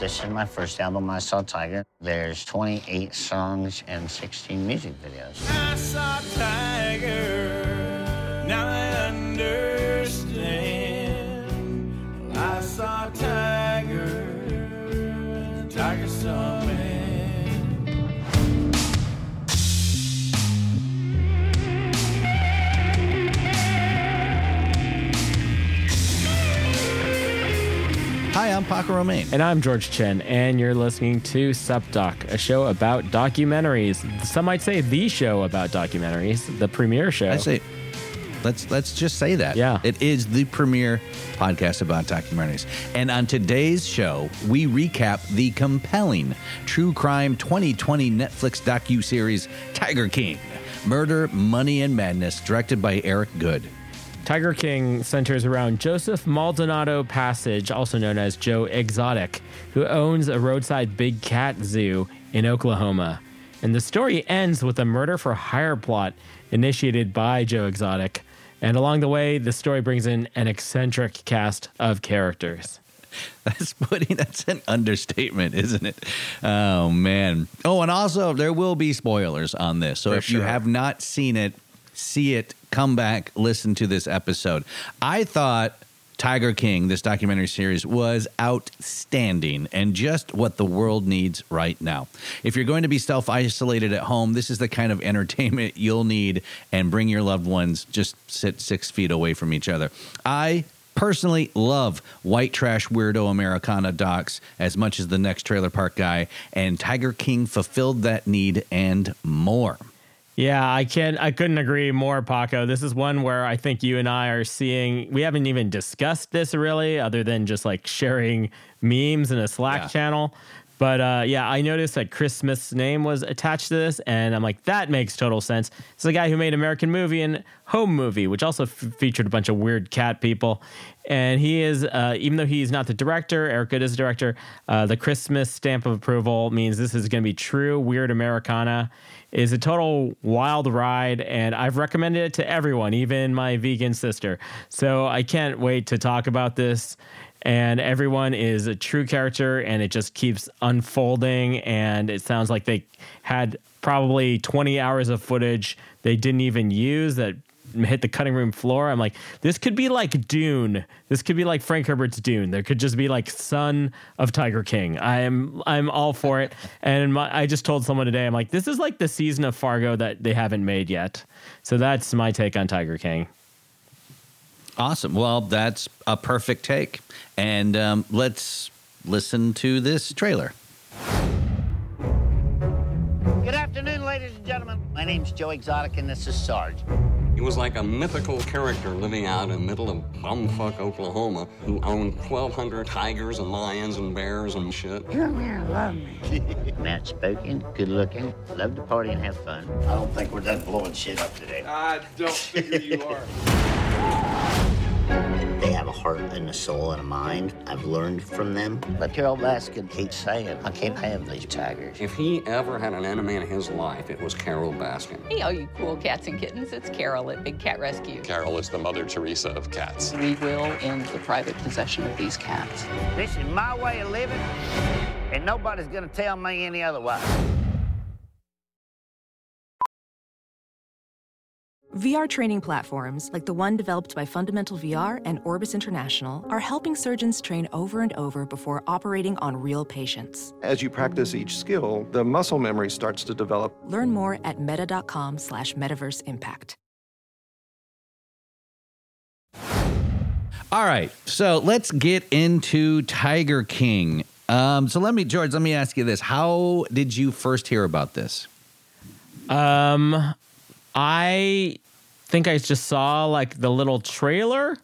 This is my first album, I Saw Tiger. There's 28 songs and 16 music videos. I saw Tiger. Now I Hi, I'm Paco Romane. And I'm George Chen, and you're listening to SupDoc, a show about documentaries. Some might say the show about documentaries, the premiere show. I say, let's let's just say that. Yeah. it is the premier podcast about documentaries. And on today's show, we recap the compelling true crime 2020 Netflix docu series Tiger King: Murder, Money, and Madness, directed by Eric Goode. Tiger King centers around Joseph Maldonado Passage, also known as Joe Exotic, who owns a roadside big cat zoo in Oklahoma. And the story ends with a murder for hire plot initiated by Joe Exotic. And along the way, the story brings in an eccentric cast of characters. That's putting that's an understatement, isn't it? Oh man. Oh, and also there will be spoilers on this. So For if you have not seen it, see it, come back, listen to this episode. I thought Tiger King, this documentary series, was outstanding and just what the world needs right now. If you're going to be self isolated at home, this is the kind of entertainment you'll need and bring your loved ones, just sit six feet away from each other. I personally love white trash weirdo Americana docs as much as the next trailer park guy, and Tiger King fulfilled that need and more. Yeah, I can't. I couldn't agree more, Paco. This is one where I think you and I are seeing we haven't even discussed this really, other than just like sharing memes in a Slack Yeah. channel. But uh, yeah, I noticed that Chris Smith's name was attached to this, and I'm like, that makes total sense. It's the guy who made American Movie and Home Movie, which also f- featured a bunch of weird cat people. And he is, uh, even though he's not the director, Eric Goode is the director, uh, the Chris Smith stamp of approval means this is going to be true weird Americana. Is a total wild ride, and I've recommended it to everyone, even my vegan sister. So I can't wait to talk about this and everyone is a true character and it just keeps unfolding. And it sounds like they had probably 20 hours of footage they didn't even use that hit the cutting room floor. I'm like this could be like dune. This could be like frank herbert's dune. There could just be like son of tiger king. I'm i'm all for it. And my, i just told someone today i'm like this is like the season of fargo that they haven't made yet. So that's my take on tiger king Awesome. Well, that's a perfect take. And um, let's listen to this trailer. Good afternoon. My name's Joe Exotic, and this is Sarge. He was like a mythical character living out in the middle of bumfuck Oklahoma who owned 1,200 tigers and lions and bears and shit. Come here, love me. Matt spoken, good looking, love to party and have fun. I don't think we're done blowing shit up today. I don't figure you are. They have a heart and a soul and a mind. I've learned from them. But Carole Baskin keeps saying, I can't have these tigers. If he ever had an enemy in his life, it was Carole Baskin. Hey, all you cool cats and kittens, it's Carole at Big Cat Rescue. Carole is the Mother Teresa of cats. We will end the private possession of these cats. This is my way of living, and nobody's gonna tell me any otherwise. VR training platforms, like the one developed by Fundamental VR and Orbis International, are helping surgeons train over and over before operating on real patients. As you practice each skill, the muscle memory starts to develop. Learn more at meta.com slash metaverse impact. All right. So let's get into Tiger King. Um, so let me, George, let me ask you this. How did you first hear about this? Um, I think I just saw like the little trailer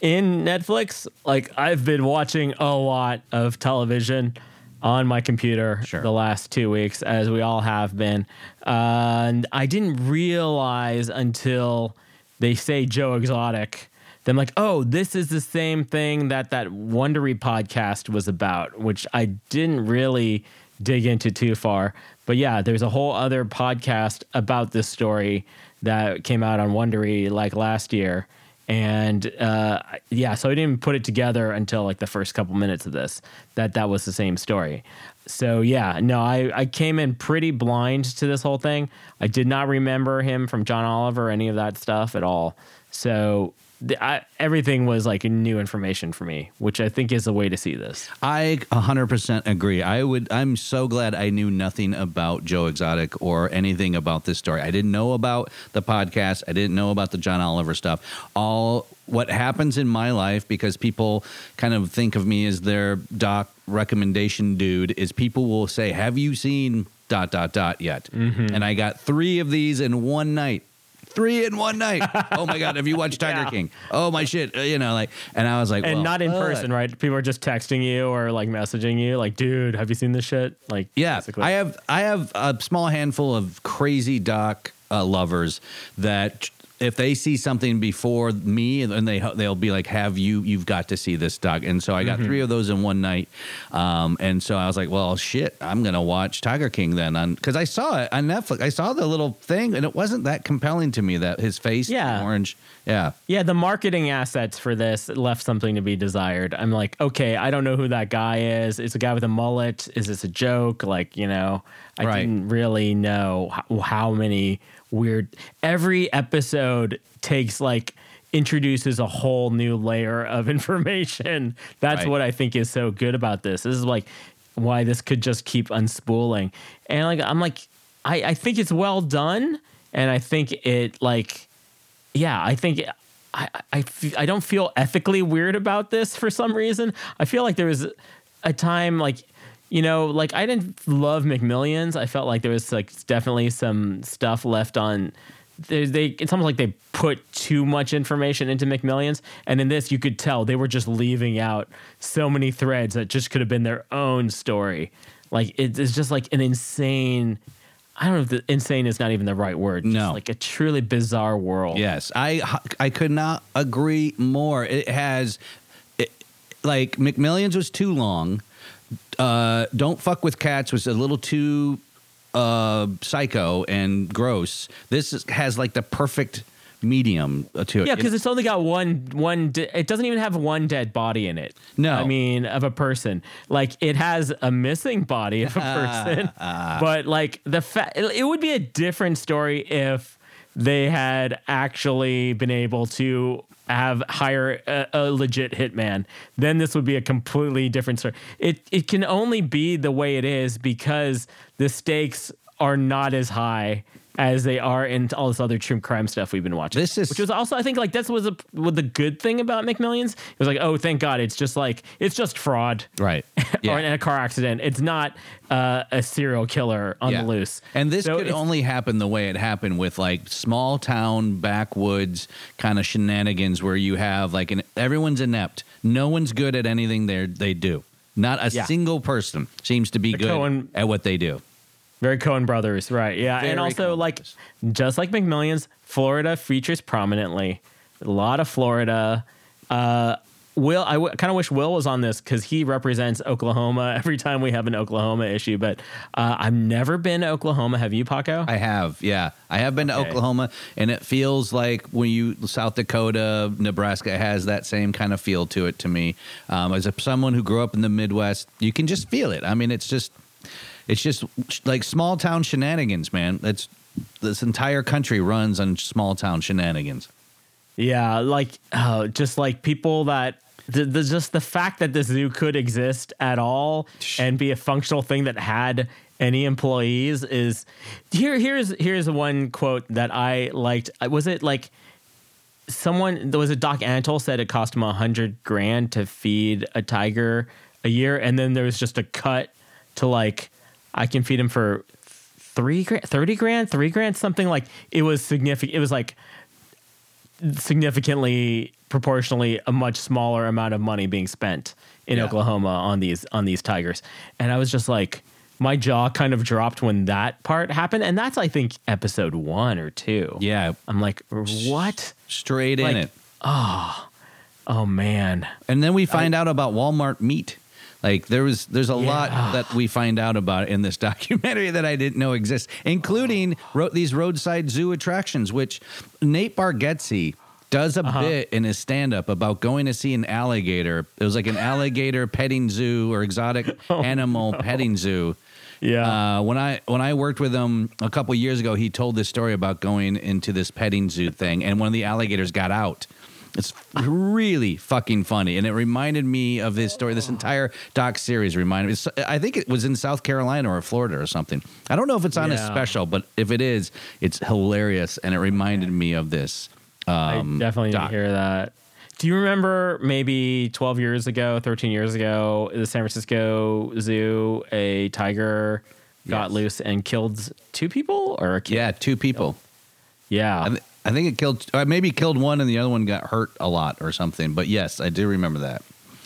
in Netflix. Like I've been watching a lot of television. on my computer the last two weeks, as we all have been. Uh, and I didn't realize until they say Joe Exotic. Then like, oh, this is the same thing that that Wondery podcast was about, which I didn't really dig into too far. But yeah, there's a whole other podcast about this story that came out on Wondery like last year. And uh, yeah, so I didn't put it together until like the first couple minutes of this that that was the same story. So yeah, no, I, I came in pretty blind to this whole thing. I did not remember him from John Oliver, or any of that stuff at all. So I, everything was like new information for me, which I think is the way to see this. I 100% agree. I would I'm so glad I knew nothing about Joe Exotic or anything about this story. I didn't know about the podcast. I didn't know about the John Oliver stuff. All what happens in my life because people kind of think of me as their doc recommendation dude is people will say, "Have you seen dot dot dot yet?" Mm-hmm. And I got 3 of these in one night. Three in one night. oh my god! Have you watched Tiger Yeah. King? Oh my shit! Uh, you know, like, and I was like, and well, not in fuck. person, right? People are just texting you or like messaging you, like, dude, have you seen this shit? Like, Yeah, basically. I have I have a small handful of crazy doc uh, lovers that if they see something before me, and they they'll be like, "Have you? You've got to see this doc." And so I got Mhm. three of those in one night, um, and so I was like, "Well, shit, I'm gonna watch Tiger King then," on because I saw it on Netflix. I saw the little thing, and it wasn't that compelling to me that his face, Yeah. orange, yeah. Yeah, the marketing assets for this left something to be desired. I'm like, okay, I don't know who that guy is. It's a guy with a mullet. Is this a joke? Like, you know, I Right. didn't really know how, how many weird. Every episode takes like introduces a whole new layer of information. That's Right. what I think is so good about this. This is like why this could just keep unspooling. And like, I'm like, I, I think it's well done, and I think it like yeah, I think I I, fe- I don't feel ethically weird about this for some reason. I feel like there was a time like you know like I didn't love McMillions. I felt like there was like definitely some stuff left on. They, they it's almost like they put too much information into McMillions, and in this you could tell they were just leaving out so many threads that just could have been their own story. Like it- it's just like an insane. I don't know if the insane is not even the right word. Just No. like a truly bizarre world. Yes, I I could not agree more. It has it, like McMillions was too long. Uh, Don't fuck with cats was a little too uh, psycho and gross. This is, has like the perfect medium to it. Yeah, because it's only got one one. De- it doesn't even have one dead body in it. No. I mean of a person. Like it has a missing body of a person, but like the fa- it, it would be a different story if they had actually been able to have hire a, a legit hitman. Then this would be a completely different story. It it can only be the way it is because the stakes are not as high as they are in all this other true crime stuff we've been watching. This is- which was also I think like that's was a, was the good thing about McMillions. It was like oh thank God it's just like it's just fraud right. or in a car accident. It's not uh, a serial killer on Yeah. the loose. And this So could only happen the way it happened with like small town backwoods kind of shenanigans where you have like an everyone's inept. No one's good at anything they they do. Not a Yeah. single person seems to be The good Coen- at what they do. Very Coen Brothers, right? Yeah, and also Coen like just like McMillions, Florida features prominently. A lot of Florida. Uh, Will I w- kind of wish Will was on this because he represents Oklahoma every time we have an Oklahoma issue. But uh, I've never been to Oklahoma. Have you, Paco? I have, yeah. I have been to Okay. Oklahoma, and it feels like when you South Dakota, Nebraska has that same kind of feel to it to me. Um, as a, someone who grew up in the Midwest, you can just feel it. I mean, it's just, it's just like small town shenanigans, man. It's this entire country runs on small town shenanigans. Yeah, like uh, just like people that the, the just the fact that this zoo could exist at all and be a functional thing that had any employees is here. Here's here's one quote that I liked. Uh, Was it like someone? There was a Doc Antle said it cost him a hundred grand to feed a tiger a year, and then there was just a cut to like I can feed him for three grand, thirty grand, three grand, something like it was significant. It was like significantly proportionally a much smaller amount of money being spent in Yeah. Oklahoma on these on these tigers, and I was just like, my jaw kind of dropped when that part happened, and that's I think episode one or two. Yeah, I'm like, what? straight in Like, it. Ah, oh man, And then we find out about Walmart meat. Like there was there's a lot that we find out about in this documentary that I didn't know exists, including ro- these roadside zoo attractions, which Nate Bargatze does a Uh-huh. bit in his stand up about going to see an alligator. It was like an alligator petting zoo or exotic Oh, animal petting zoo. yeah. Uh, when I when I worked with him a couple years ago, he told this story about going into this petting zoo thing, and one of the alligators got out. It's really fucking funny, and it reminded me of his story. This entire doc series reminded me. I think it was in South Carolina or Florida or something. I don't know if it's on a special, but if it is, it's hilarious, and it reminded me of this. Um, I definitely doc. hear that. Do you remember maybe 12 years ago, 13 years ago, the San Francisco Zoo, a tiger got Yes. loose and killed two people or a kid? Yeah, two people. Yeah. I, think it killed, uh, maybe killed one, and the other one got hurt a lot or something. But yes, I do remember that.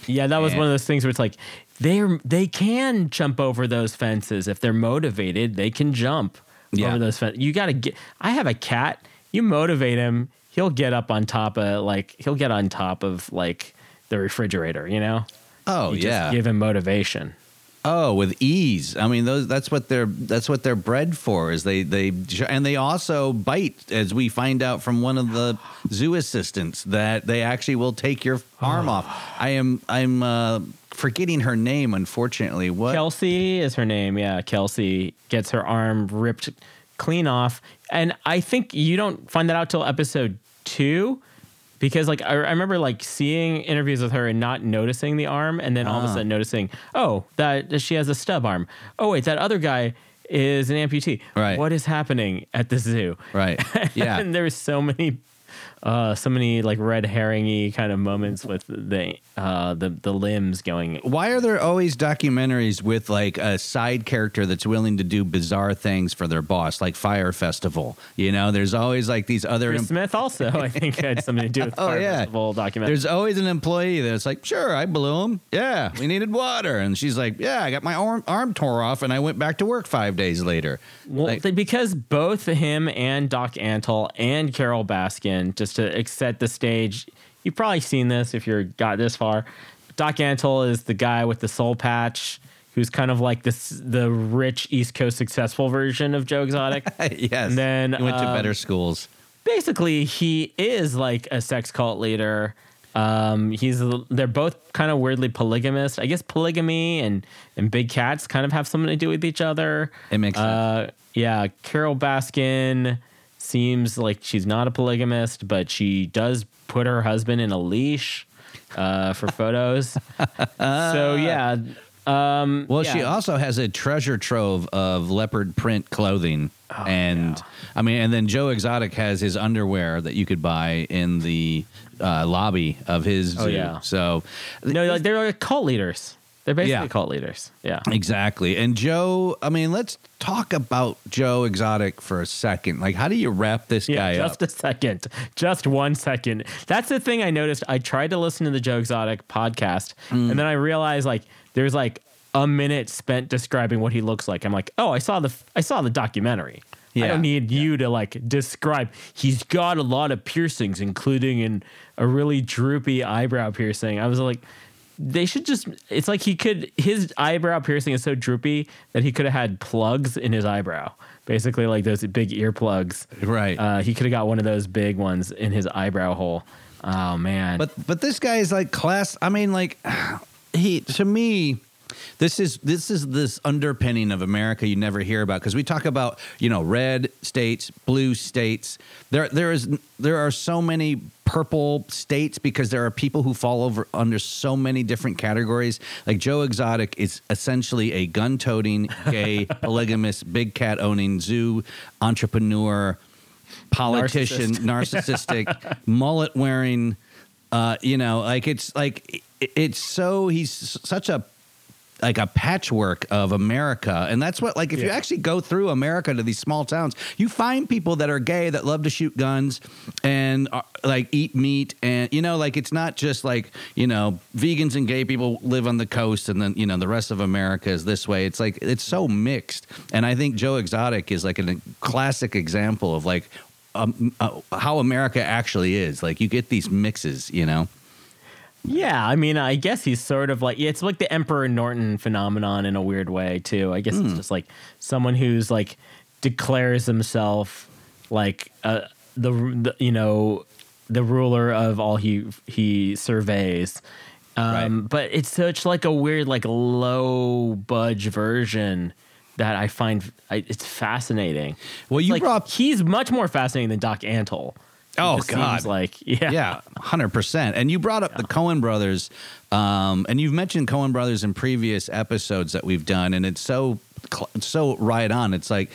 Yeah, that was And- one of those things where it's like they're they can jump over those fences if they're motivated. They can jump Yeah. over those fences. You got to get. I have a cat. You motivate him, he'll get up on top of like he'll get on top of like the refrigerator. You know. Oh You yeah, Just give him motivation. Oh, with ease. I mean, those that's what they're that's what they're bred for. Is they they and they also bite, as we find out from one of the zoo assistants that they actually will take your arm off. I am I'm uh, forgetting her name, unfortunately. What? Kelsey is her name. Yeah, Kelsey gets her arm ripped clean off, and I think you don't find that out till episode two, because like I, I remember like seeing interviews with her and not noticing the arm, and then all of a Ah. sudden noticing, oh, that she has a stub arm. Oh wait, that other guy is an amputee. Right. What is happening at the zoo? Right. Yeah. and there's so many uh so many like red herringy kind of moments with the uh the the limbs going Why are there always documentaries with like a side character that's willing to do bizarre things for their boss, like Fyre Festival? You know, there's always like these other. Chris Smith also, I think, had something to do with Oh, Fyre yeah. Festival documentary. There's always an employee that's like, sure, I blew him. Yeah, we needed water. And she's like, yeah, I got my arm, arm tore off and I went back to work five days later. well, like- because both him and Doc Antle and Carole Baskin, just to set the stage, you've probably seen this if you're got this far. Doc Antle is the guy with the soul patch, who's kind of like this the rich East Coast successful version of Joe Exotic. yes. And then, he went to um, better schools. basically he is like a sex cult leader. Um, he's they're both kind of weirdly polygamous. I guess polygamy and and big cats kind of have something to do with each other. It makes sense. Uh, yeah, Carole Baskin seems like she's not a polygamist, but she does put her husband in a leash uh, for photos. so yeah, um, Well, she also has a treasure trove of leopard print clothing. Oh, and I mean, and then Joe Exotic has his underwear that you could buy in the uh, lobby of his zoo. Oh, yeah. So, no, like, they're like cult leaders. They're basically Yeah. cult leaders. Yeah. Exactly. And Joe, I mean, let's talk about Joe Exotic for a second. Like, how do you wrap this guy Yeah, up? just a second. Just one second. That's the thing I noticed. I tried to listen to the Joe Exotic podcast, Mm. and then I realized like there's like a minute spent describing what he looks like. I'm like, oh, I saw the I saw the documentary. Yeah. I don't need you to like describe. He's got a lot of piercings, including in a really droopy eyebrow piercing. I was like, they should just. It's like he could. His eyebrow piercing is so droopy that he could have had plugs in his eyebrow, basically like those big earplugs. Right. Uh, he could have got one of those big ones in his eyebrow hole. Oh man. But but this guy is like class. I mean, like he to me. This is this is this underpinning of America you never hear about because we talk about you know red states, blue states. There there is there are so many purple states because there are people who fall over under so many different categories. Like Joe Exotic is essentially a gun-toting, gay, polygamous, big cat owning zoo entrepreneur, politician, narcissistic, mullet wearing. Uh, you know, like it's like it- it's so he's such a like a patchwork of America. And that's what like if you actually go through America to these small towns, you find people that are gay that love to shoot guns and uh, like eat meat and you know like it's not just like, you know, vegans and gay people live on the coast and then, you know, the rest of America is this way. It's like it's so mixed. And I think Joe Exotic is like a classic example of like um, uh, how America actually is. Like you get these mixes, you know. Yeah, I mean, I guess he's sort of like it's like the Emperor Norton phenomenon in a weird way too. I guess Hmm. it's just like someone who's like declares himself like uh, the, the you know the ruler of all he he surveys. Um, But it's such like a weird like low budge version that I find I, it's fascinating. Well, you like, brought up- he's much more fascinating than Doc Antle. Oh God! like yeah, yeah, hundred percent. And you brought up the Coen brothers, um, and you've mentioned Coen brothers in previous episodes that we've done, and it's so it's so right on. It's like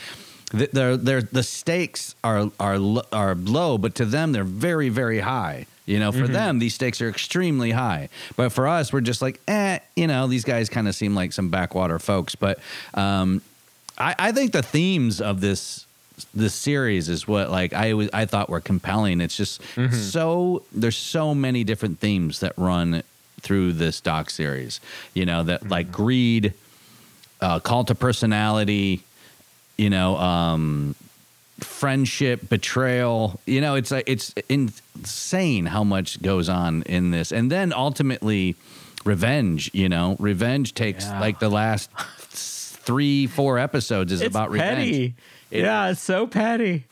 th- they're, they're, the stakes are are are low, but to them they're very very high. You know, for Mhm. them these stakes are extremely high, but for us we're just like, eh. You know, these guys kind of seem like some backwater folks, but um, I, I think the themes of this this series is what like I was I thought were compelling. It's just Mm-hmm. so there's so many different themes that run through this doc series. You know that like Mm-hmm. greed, uh, cult to personality, you know, um, friendship, betrayal. You know, it's like it's insane how much goes on in this, and then ultimately revenge. You know, revenge takes Yeah. like the last three, four episodes is it's about revenge. It- yeah, it's so petty.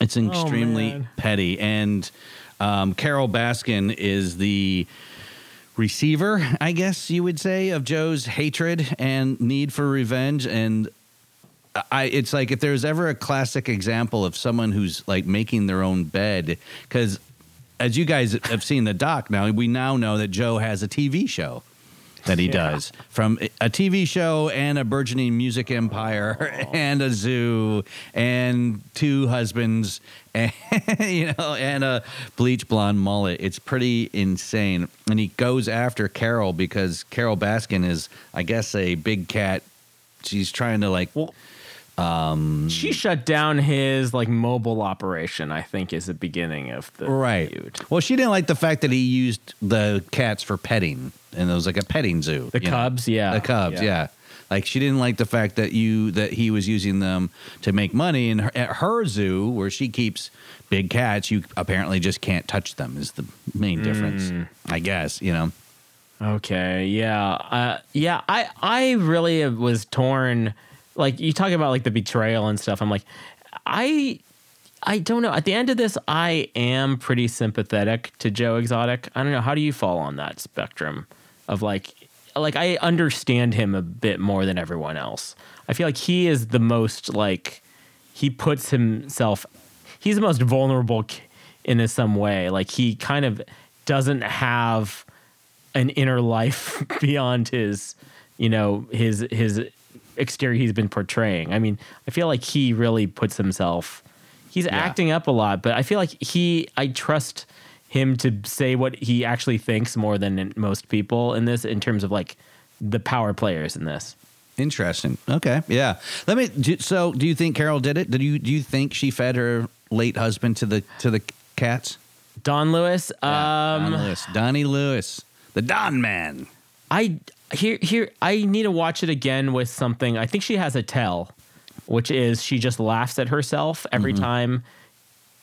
It's extremely man. petty. And um, Carole Baskin is the receiver, I guess you would say, of Joe's hatred and need for revenge. And I, it's like if there's ever a classic example of someone who's like making their own bed, because as you guys have seen the doc now, we now know that Joe has a TV show that he Yeah. does from a TV show and a burgeoning music empire oh. and a zoo and two husbands and you know and a bleach blonde mullet. It's pretty insane. And he goes after Carole because Carole Baskin is, I guess, a big cat. She's trying to like um She shut down his like mobile operation. I think is the beginning of the Right. feud. Well, she didn't like the fact that he used the cats for petting, and it was like a petting zoo. The you know? cubs, yeah. the cubs, Yeah. yeah. Like she didn't like the fact that you that he was using them to make money, and her, at her zoo where she keeps big cats, you apparently just can't touch them. Is the main difference, Mm. I guess. You know. Okay, yeah, uh, yeah. I I really was torn. Like you talk about like the betrayal and stuff. I'm like, I I don't know. At the end of this, I am pretty sympathetic to Joe Exotic. I don't know. How do you fall on that spectrum of like like I understand him a bit more than everyone else. I feel like he is the most like he puts himself he's the most vulnerable in some way. Like he kind of doesn't have an inner life beyond his, you know, his his exterior he's been portraying. I mean, I feel like he really puts himself he's acting up a lot, but I feel like he I trust him to say what he actually thinks more than most people in this in terms of like the power players in this. Interesting. Okay. Yeah. Let me. do- So, do you think Carole did it? Did you? Do you think she fed her late husband to the to the cats? Don Lewis, um, Don Lewis, Donnie Lewis, the Don Man. I here here I need to watch it again with something. I think she has a tell, which is she just laughs at herself every Mm-hmm. time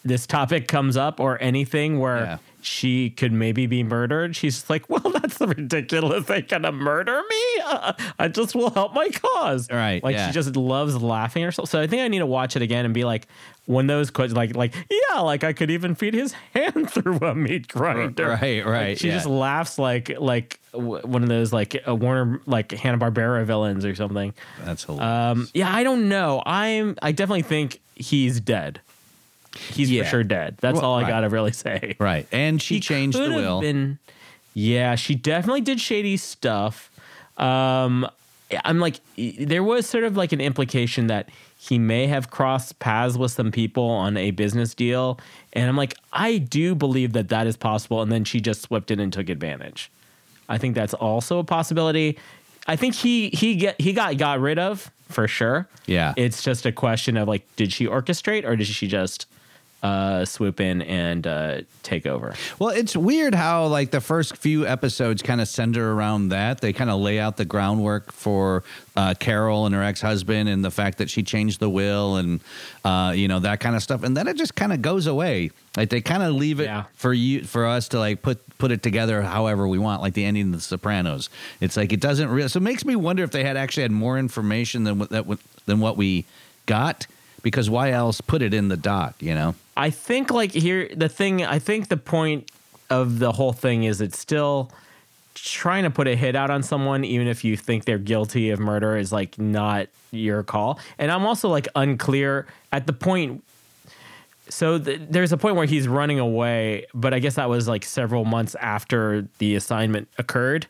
this topic comes up or anything where Yeah. She could maybe be murdered. She's like, well, that's ridiculous. They're gonna murder me? Uh, I just will help my cause. Right, Like yeah. she just loves laughing herself. So I think I need to watch it again and be like, when those questions, like, like, yeah, like I could even feed his hand through a meat grinder. Right, Like, right, she yeah. just laughs like like w- one of those like uh, Warner like Hanna Barbera villains or something. That's hilarious. Um, yeah, I don't know. I'm I definitely think he's dead. He's Yeah. for sure dead. That's Well, all I right. gotta really say. right. And she changed the will. Been, yeah, she definitely did shady stuff. Um, I'm like, there was sort of like an implication that he may have crossed paths with some people on a business deal, and I'm like, I do believe that that is possible. And then she just swept in and took advantage. I think that's also a possibility. I think he he get he got got rid of for sure. Yeah. It's just a question of like, did she orchestrate or did she just uh, swoop in and uh, take over? Well, it's weird how like the first few episodes kind of center around that. They kind of lay out the groundwork for uh, Carole and her ex-husband and the fact that she changed the will and uh, you know that kind of stuff. And then it just kind of goes away. Like they kind of leave it Yeah. for you for us to like put put it together however we want, like the ending of The Sopranos. It's like it doesn't really. So it makes me wonder if they had actually had more information than what that than what we got. Because why else put it in the doc? You know. I think like here the thing I think the point of the whole thing is it's still trying to put a hit out on someone even if you think they're guilty of murder is like not your call. And I'm also like unclear at the point so th- there's a point where he's running away, but I guess that was like several months after the assignment occurred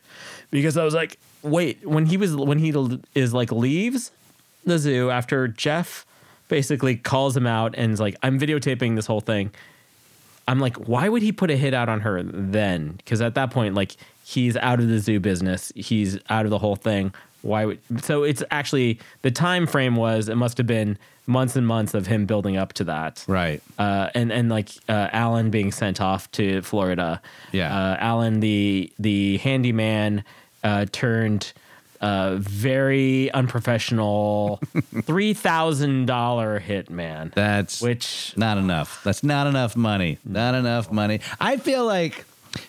because I was like, wait, when he was when he is like leaves the zoo after Jeff basically calls him out and is like, I'm videotaping this whole thing. I'm like, why would he put a hit out on her then? Because at that point, like, he's out of the zoo business. He's out of the whole thing. Why would so? It's actually the time frame was it must have been months and months of him building up to that, Right. uh, and and like uh, Allen being sent off to Florida. Yeah. uh, Allen the the handyman uh, turned uh, very unprofessional three thousand dollar hit man. That's which not enough. That's not enough money. Not enough money. I feel like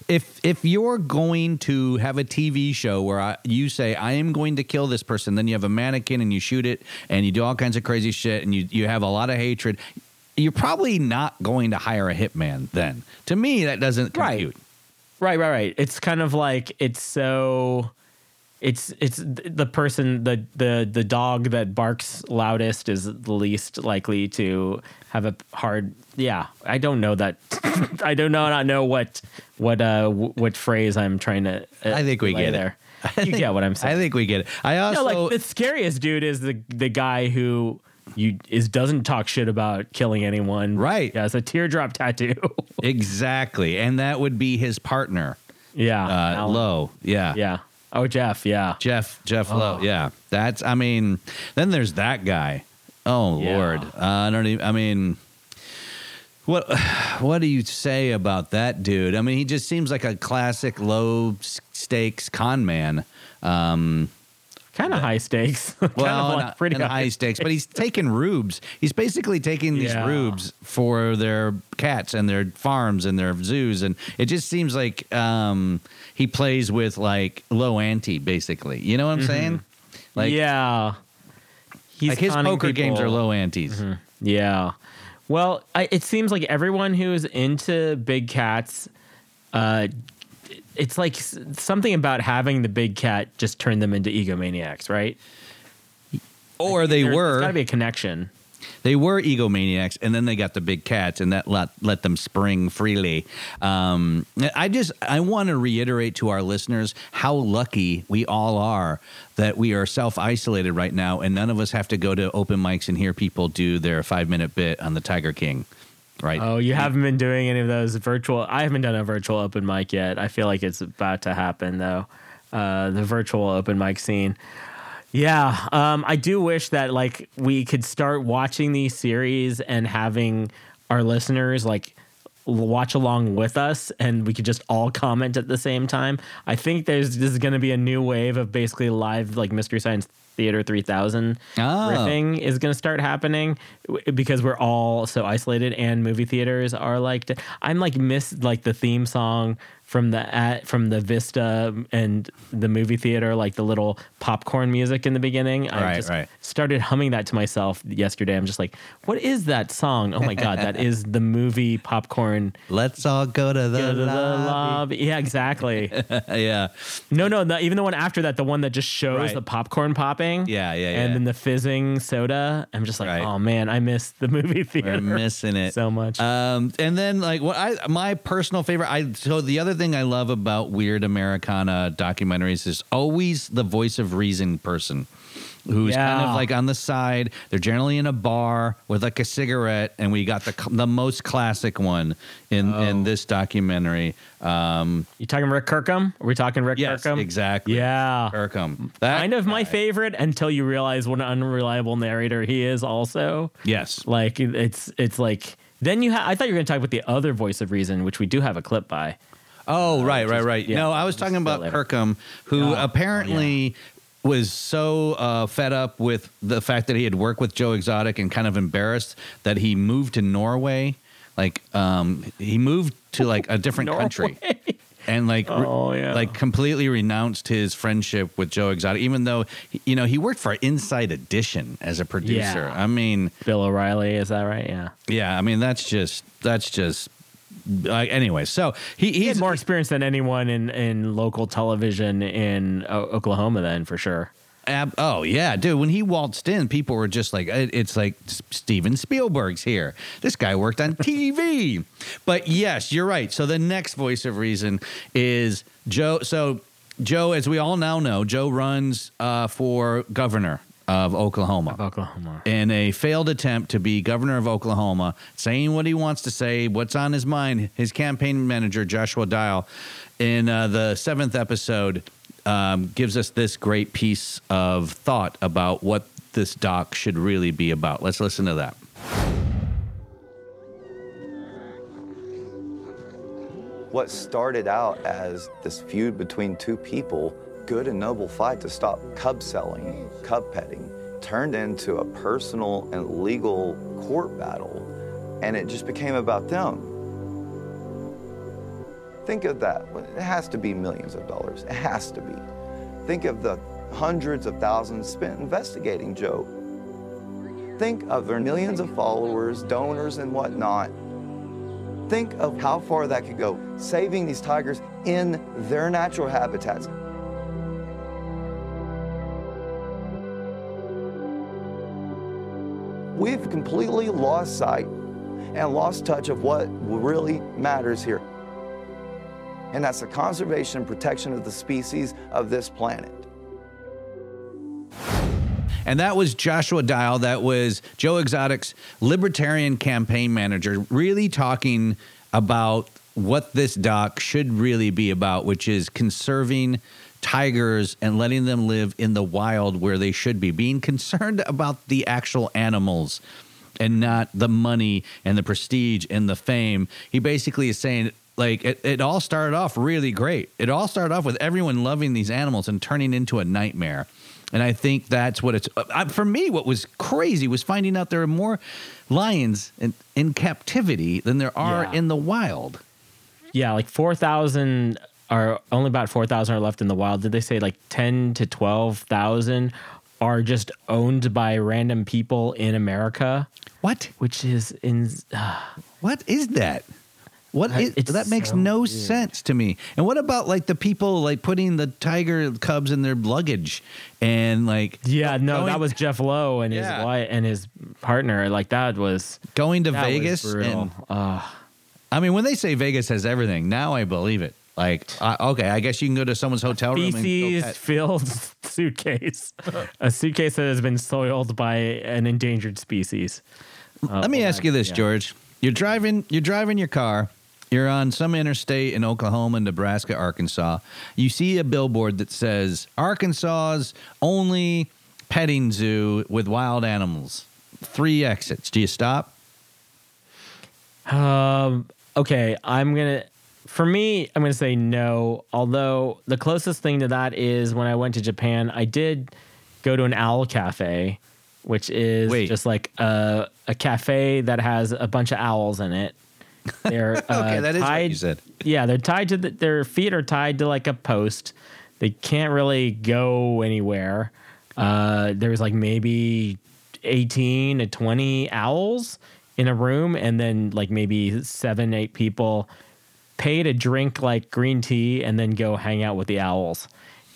if if you're going to have a TV show where I, you say I am going to kill this person, then you have a mannequin and you shoot it and you do all kinds of crazy shit and you you have a lot of hatred. You're probably not going to hire a hitman then. To me, that doesn't compute. Right, right, right. It's kind of like it's so it's it's the person the the the dog that barks loudest is the least likely to have a hard yeah i don't know that i do not know not know what what uh w- what phrase i'm trying to uh, I think we get it. there I you think- get what i'm saying I think we get it. I also no, like the scariest dude is the the guy who you is doesn't talk shit about killing anyone Right. yeah it's a teardrop tattoo exactly, and that would be his partner, yeah uh. Lowe. Yeah, yeah oh jeff yeah Jeff Jeff Oh. Lowe. Yeah, that's. I mean, then there's that guy. Oh Yeah. Lord, uh, I don't even. I mean, what what do you say about that dude? I mean, he just seems like a classic low stakes con man. Um, kind of high stakes kind well, of and- like pretty and high stakes, but he's taking rubes. He's basically taking these Yeah. rubes for their cats and their farms and their zoos, and it just seems like um, he plays with like low ante, basically. You know what I'm saying? Like, yeah. He's like his poker games are low antes. Yeah. Well, I, it seems like everyone who's into big cats, uh, it's like something about having the big cat just turn them into egomaniacs, right? Or they There- were There's got to be a connection. they were egomaniacs, and then they got the big cats, and that let let them spring freely. Um, I just I want to reiterate to our listeners how lucky we all are that we are self isolated right now, and none of us have to go to open mics and hear people do their five minute bit on the Tiger King. Right? Oh, you haven't been doing any of those virtual. I haven't done a virtual open mic yet. I feel like it's about to happen though. Uh, the virtual open mic scene. Yeah, um, I do wish that like we could start watching these series and having our listeners like watch along with us, and we could just all comment at the same time. I think there's this is going to be a new wave of basically live like Mystery Science Theater 3000 Oh. riffing is going to start happening because we're all so isolated and movie theaters are like I'm like miss like the theme song from the at from the Vista and the movie theater like the little popcorn music in the beginning. I Right, just right. started humming that to myself yesterday. I'm just like, what is that song? Oh my god, that is the movie popcorn. Let's all go to the, Go to the lobby. Yeah, exactly. yeah, No, no, the, even the one after that, the one that just shows Right. the popcorn popping. Yeah, yeah, yeah. And then the fizzing soda. I'm just like, oh man, I miss the movie theater. we're missing it so much. Um, and then like what I my personal favorite. I so the other thing I love about weird Americana documentaries is always the voice of reason person who's kind of like on the side. They're generally in a bar with like a cigarette, and we got the the most classic one in Oh. in this documentary. Um, You talking Rick Kirkham? Are we talking Rick yes, Kirkham? exactly. Yeah. Kirkham. That kind of my favorite until you realize what an unreliable narrator he is also. Yes. Like it's it's like then you ha- I thought you were going to talk about the other voice of reason which we do have a clip by. Oh, right, right, right. yeah, no, I was talking about later. Kirkham, who Oh, apparently was so uh, fed up with the fact that he had worked with Joe Exotic and kind of embarrassed that he moved to Norway. Like, um, he moved to like a different country. And like, Oh, yeah. like completely renounced his friendship with Joe Exotic, even though you know he worked for Inside Edition as a producer. Yeah. I mean, Bill O'Reilly, is that right? Yeah. yeah, I mean that's just that's just like anyway. So he, He he's had more experience than anyone in, in local television in O- Oklahoma then for sure. Ab- oh yeah, dude. When he waltzed in, people were just like, it- "It's like Steven Spielberg's here. This guy worked on TV." but yes, you're right. So the next voice of reason is Joe. So Joe, as we all now know, Joe runs uh, for governor of Oklahoma. Oklahoma. In a failed attempt to be governor of Oklahoma, saying what he wants to say, what's on his mind, his campaign manager, Joshua Dial, in uh, the seventh episode, um, gives us this great piece of thought about what this doc should really be about. Let's listen to that. What started out as this feud between two people, good and noble fight to stop cub selling, cub petting, turned into a personal and legal court battle, and it just became about them. Think of that. It has to be millions of dollars. It has to be. Think of the hundreds of thousands spent investigating Joe. Think of their millions of followers, donors, and whatnot. Think of how far that could go, saving these tigers in their natural habitats. We've completely lost sight and lost touch of what really matters here. And that's the conservation and protection of the species of this planet. And that was Joshua Dial. That was Joe Exotic's libertarian campaign manager, really talking about what this doc should really be about, which is conserving tigers and letting them live in the wild where they should be, being concerned about the actual animals and not the money and the prestige and the fame. He basically is saying, like, it, it all started off really great. It all started off with everyone loving these animals and turning into a nightmare. And I think that's what it's uh, for me. What was crazy was finding out there are more lions in, in captivity than there are Yeah. in the wild. Yeah, like 4,000 are only about 4,000 are left in the wild. Did they say like 10 to 12,000 are just owned by random people in America? What? Which is in What is that? What I- is, that makes so no weird. sense to me. And what about like the people like putting the tiger cubs in their luggage and like Yeah, no, going- that was Jeff Lowe and Yeah. his wife and his partner. Like that was going to Vegas and Uh, I mean when they say Vegas has everything, now I believe it. Like I okay, I guess you can go to someone's hotel room and go feces pet- filled suitcase, a suitcase that has been soiled by an endangered species. Uh, Let me well, ask you this, yeah. George. You're driving you're driving your car. You're on some interstate in Oklahoma, Nebraska, Arkansas. You see a billboard that says Arkansas's only petting zoo with wild animals. Three exits. Do you stop? Um. Okay, I'm gonna. For me, I'm gonna say no. Although the closest thing to that is when I went to Japan, I did go to an owl cafe, which is Wait. just like a a cafe that has a bunch of owls in it. They're uh, Okay, that is what you said. Yeah, they're tied to the, their feet are tied to like a post. They can't really go anywhere. Uh, there's like maybe 18 to 20 owls in a room, and then like maybe seven, eight people pay to drink like green tea and then go hang out with the owls.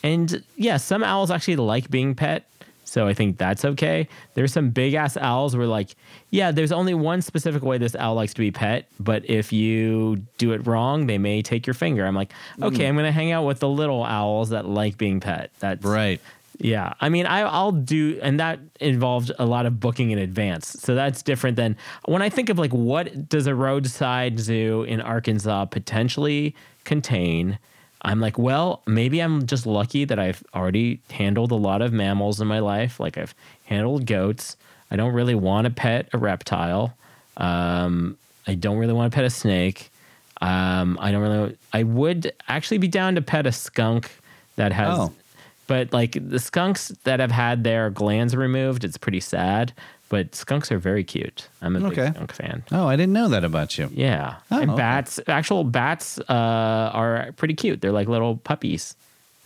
And yeah, some owls actually like being pet. So I think that's okay. There's some big ass owls where like, yeah, there's only one specific way this owl likes to be pet, but if you do it wrong, they may take your finger. I'm like, okay, Mm. I'm gonna hang out with the little owls that like being pet. That's Right. Yeah, I mean, I, I'll do, and that involved a lot of booking in advance. So that's different than when I think of like what does a roadside zoo in Arkansas potentially contain. I'm like, well, maybe I'm just lucky that I've already handled a lot of mammals in my life. Like I've handled goats. I don't really want to pet a reptile. Um, I don't really want to pet a snake. Um, I don't really. I would actually be down to pet a skunk that has Oh. But like the skunks that have had their glands removed, it's pretty sad. But skunks are very cute. I'm a big skunk fan. Oh, I didn't know that about you. Yeah, Oh, and okay. bats, actual bats, uh, are pretty cute. They're like little puppies.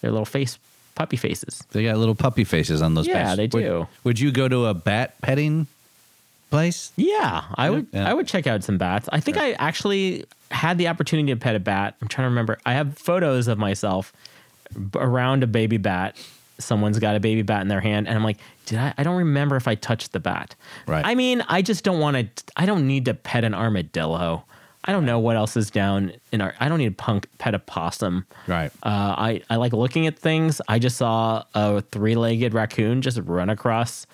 They're little face puppy faces. They got little puppy faces on those. Yeah, bats. they Would- do. Would, you go to a bat petting place? Yeah, I would. Yeah. I would check out some bats. I think I actually had the opportunity to pet a bat. I'm trying to remember. I have photos of myself around a baby bat. Someone's got a baby bat in their hand, and I'm like, did I? I don't remember if I touched the bat. Right. I mean, I just don't want to. I don't need to pet an armadillo. I don't know what else is down in our. I don't need to punk pet a possum. Right. Uh, I I like looking at things. I just saw a three-legged raccoon just run across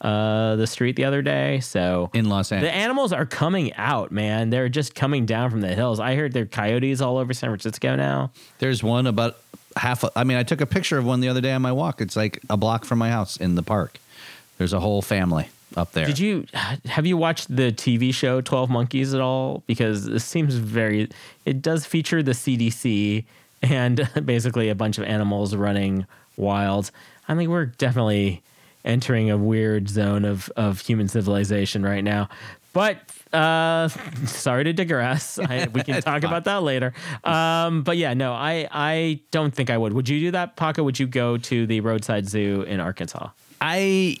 uh, the street the other day. So In Los Angeles, the animals are coming out, man. They're just coming down from the hills. I heard there are coyotes all over San Francisco now. There's one about half. A, I mean, I took a picture of one the other day on my walk. It's like a block from my house in the park. There's a whole family up there. Did you have you watched the TV show Twelve Monkeys at all? Because it seems very. It does feature the CDC and basically a bunch of animals running wild. I mean, we're definitely entering a weird zone of of human civilization right now. But uh, sorry to digress. I, we can talk about that later. Um, but yeah, no, I I don't think I would. Would you do that, Paco? Would you go to the roadside zoo in Arkansas? I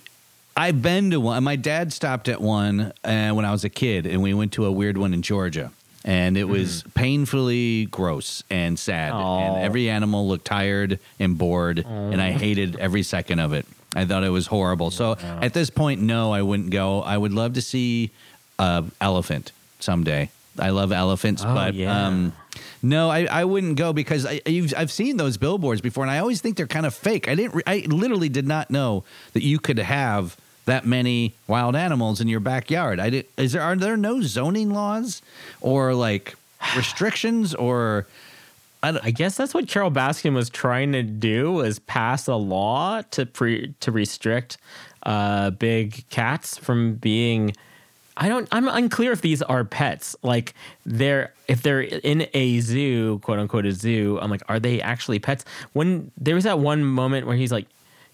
I've been to one. My dad stopped at one uh, when I was a kid, and we went to a weird one in Georgia, and it was painfully gross and sad. Aw. And every animal looked tired and bored, and I hated every second of it. I thought it was horrible. So at this point, no, I wouldn't go. I would love to see a elephant someday. I love elephants, Oh, but yeah. um, no, I, I wouldn't go because I, you've, I've seen those billboards before, and I always think they're kind of fake. I didn't. re- I literally did not know that you could have that many wild animals in your backyard. I did. Is there are there no zoning laws or like restrictions or? I, I guess that's what Carole Baskin was trying to do was pass a law to pre, to restrict uh, big cats from being. I don't. I'm unclear if these are pets. Like they're if they're in a zoo, quote unquote, a zoo. I'm like, are they actually pets? When there was that one moment where he's like,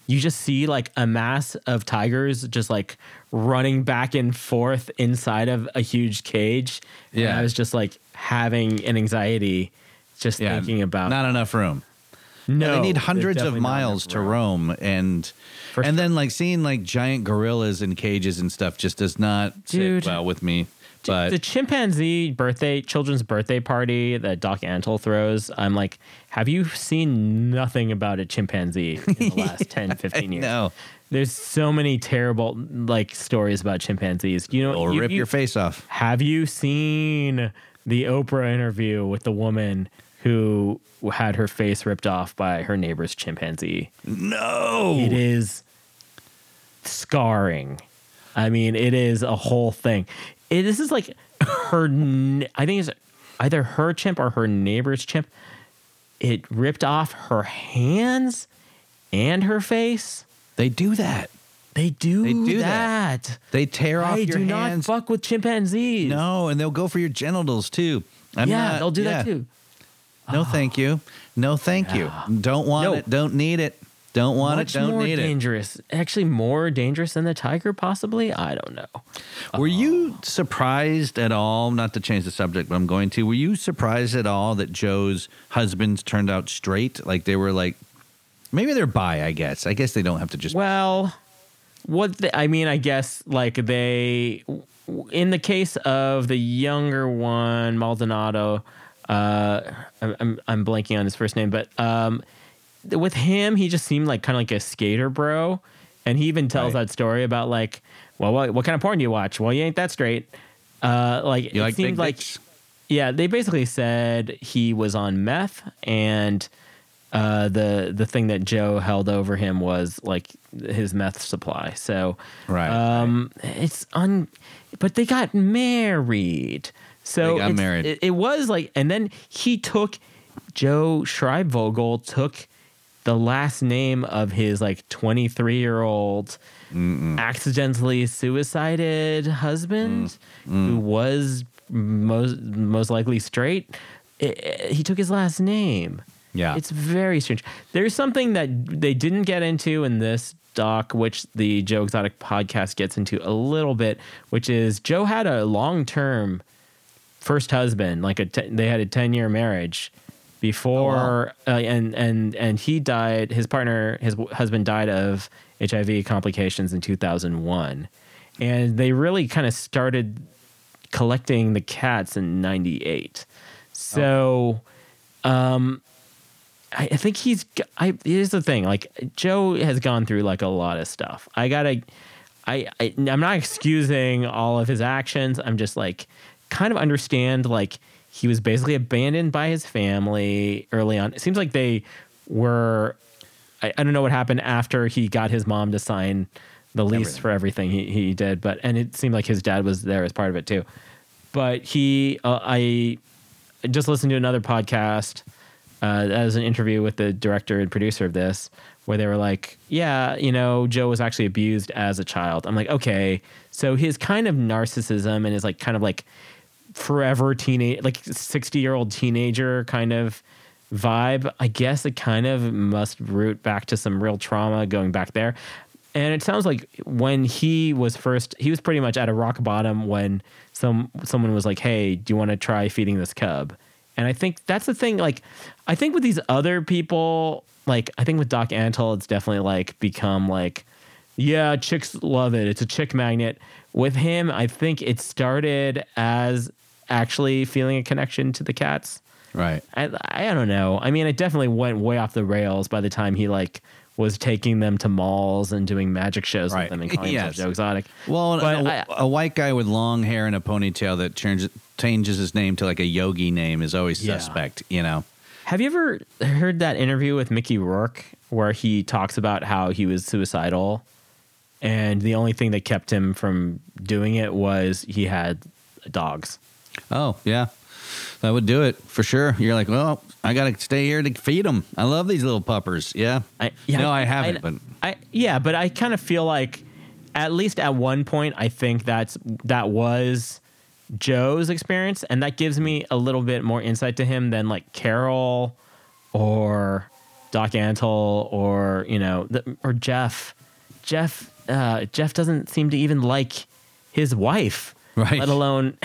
you just see like a mass of tigers just like running back and forth inside of a huge cage. And Yeah. I was just like having an anxiety just yeah, thinking about not enough room. no, they need hundreds of miles to roam, and For and then like seeing like giant gorillas in cages and stuff just does not Dude. sit well with me. But the chimpanzee birthday children's birthday party that Doc Antle throws, I'm like, have you seen nothing about a chimpanzee in the last 10, 15 years? no, There's so many terrible like stories about chimpanzees. You know, it'll you- rip you- your face off. Have you seen the Oprah interview with the woman who had her face ripped off by her neighbor's chimpanzee? No, It is scarring. I mean, it is a whole thing. It, this is like her. I think it's either her chimp or her neighbor's chimp. It ripped off her hands and her face. they do that. They do, They do that. that. They tear off I your do hands. not fuck with chimpanzees. No, and they'll go for your genitals too. I'm yeah, not- they'll do yeah. that too. No, ah. thank you. No, thank you. Don't want No. it. Don't need it. Don't want Much it. Don't more need dangerous. Actually, more dangerous than the tiger, possibly. I don't know. it. Were you surprised at all? Not to change the subject, but I'm going to. Were you surprised at all that Joe's husbands turned out straight? Like they were like, maybe they're bi. I guess. I guess they don't have to just. Well, what the, I mean, I guess like they, in the case of the younger one, Maldonado, uh, I'm, I'm blanking on his first name, but um, with him, he just seemed like kind of like a skater bro, And he even tells that story about like, well, what, what kind of porn do you watch? Well, you ain't that straight. Uh, like You it like seemed like, dicks? yeah, they basically said he was on meth, and uh, the the thing that Joe held over him was like his meth supply. So, Right, um, it's un, but they got married. So They got it's- married. It, it was like, and then he took Joe Schreibvogel took the last name of his like 23 year old accidentally suicided husband Mm. who was most most likely straight. I- I- he took his last name. Yeah. It's very strange. There's something that they didn't get into in this doc, which the Joe Exotic podcast gets into a little bit, which is Joe had a long term first husband, like a te- they had a 10 year marriage before, uh, and and and he died. His partner, his w- husband, died of HIV complications in 2001, and they really kind of started collecting the cats in 98. So, um, I, I think he's. I here's the thing. Like Joe has gone through like a lot of stuff. I gotta. I, I I'm not excusing all of his actions. I'm just like kind of understand like he was basically abandoned by his family early on. It seems like they were. I, I don't know what happened after he got his mom to sign the lease for everything he he did, but and it seemed like his dad was there as part of it too. But he, uh, I just listened to another podcast uh, as an interview with the director and producer of this, where they were like, "Yeah, you know, Joe was actually abused as a child." I'm like, okay, so his kind of narcissism and his like kind of like forever teenage, like sixty year old teenager kind of vibe. I guess it kind of must root back to some real trauma going back there. And it sounds like when he was first, he was pretty much at a rock bottom when some someone was like, "Hey, do you want to try feeding this cub?" And I think that's the thing. Like, I think with these other people, like I think with Doc Antle, it's definitely like become like, yeah, chicks love it. It's a chick magnet. With him, I think it started as actually feeling a connection to the cats. Right. I I don't know. I mean, it definitely went way off the rails by the time he like was taking them to malls and doing magic shows Right. with them and calling Yes. himself Joe Exotic. Well, But a, a white guy with long hair and a ponytail that changes changes his name to like a yogi name is always Yeah. suspect. You know. Have you ever heard that interview with Mickey Rourke where he talks about how he was suicidal and the only thing that kept him from doing it was he had dogs? Oh yeah, that would do it for sure. You're like, well, I got to stay here to feed them. I love these little puppers. Yeah. I, yeah, no, I haven't, but I yeah, but I kind of feel like at least at one point I think that's that was Joe's experience and that gives me a little bit more insight to him than like Carole or Doc Antle or you know the, or Jeff. Jeff uh, Jeff doesn't seem to even like his wife, Right. let alone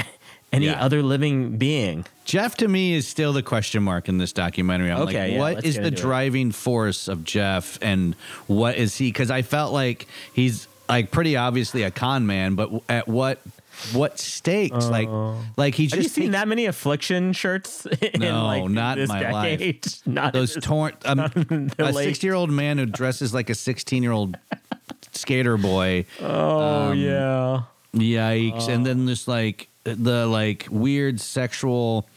any Yeah. other living being. Jeff to me is still the question mark in this documentary. I'm Okay, like, yeah, what let's is the into it. driving force of Jeff, and what is he? Because I felt like he's like pretty obviously a con man, but at what what stakes? like, like he's Have you just seen that many affliction shirts? In No, like not in this my decade? life. Not those in this- torn um, a late- 60 year old man who dresses like a 16 year old skater boy Oh Um, yeah. yikes and then this like the like weird sexual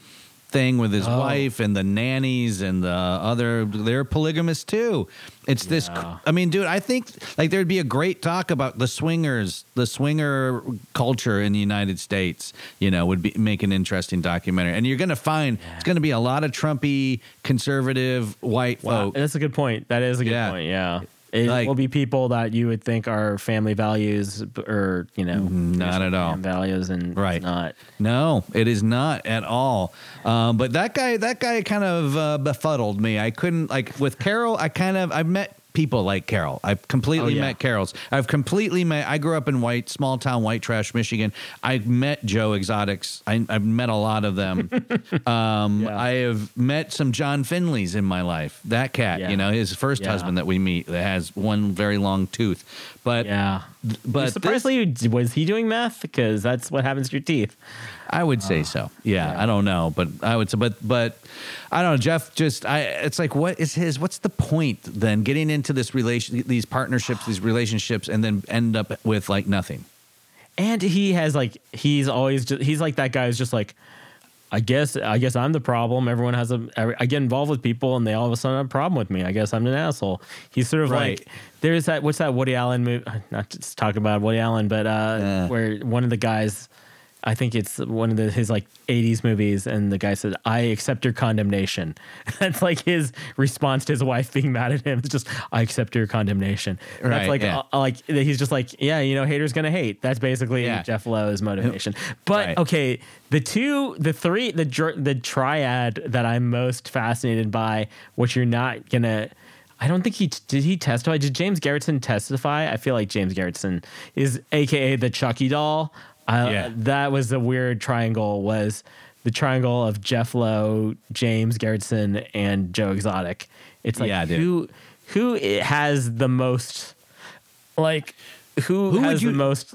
thing with his Oh. wife and the nannies and the other they're polygamous too it's this I mean dude i think like there'd be a great talk about the swingers the swinger culture in the united states you know would be make an interesting documentary and you're gonna find it's gonna be a lot of trumpy conservative white Wow, folk that's a good point. That is a good Yeah. point. Yeah. It Like- will be people that you would think are family values or, you know, not at all. values and Right. it's not. No, it is not at all. Um, but that guy, that guy kind of uh, befuddled me. I couldn't like with Carole. I kind of I've met people like Carole. I've completely Oh, yeah. met Carole's. I've completely met. I grew up in white small town white trash Michigan. I met Joe Exotics. I, I've met a lot of them. um, I have met some John Finleys in my life. That cat, Yeah. you know, his first Yeah. husband that we meet that has one very long tooth. But yeah, but surprisingly, was he doing meth? Because that's what happens to your teeth. I would say so. Ah, yeah, I don't know, but I would say, but but I don't know. Jeff just, I. It's like, what is his? What's the point then? Getting into this relation, these partnerships, these relationships, and then end up with like nothing. And he has like he's always just, he's like that guy who's just like I guess I guess I'm the problem. Everyone has a I get involved with people and they all of a sudden have a problem with me. I guess I'm an asshole. He's sort of Right. like there's that what's that Woody Allen movie? Not just talk about Woody Allen, but uh, where one of the guys. I think it's one of the, his like 80s movies, and the guy said, "I accept your condemnation." That's like his response to his wife being mad at him. It's just, "I accept your condemnation." Right, That's like, yeah. uh, like he's just like, yeah, you know, haters gonna hate. That's basically Yeah. Jeff Lowe's motivation. But okay, the two, the three, the the triad that I'm most fascinated by, which you're not gonna. I don't think he did. He testify. Did James Garretson testify? I feel like James Garretson is AKA the Chucky doll. Yeah. that was a weird triangle. Was the triangle of Jeff Lowe, James Garretson, and Joe Exotic? It's like Yeah, who who has the most like who, Who would has you- the most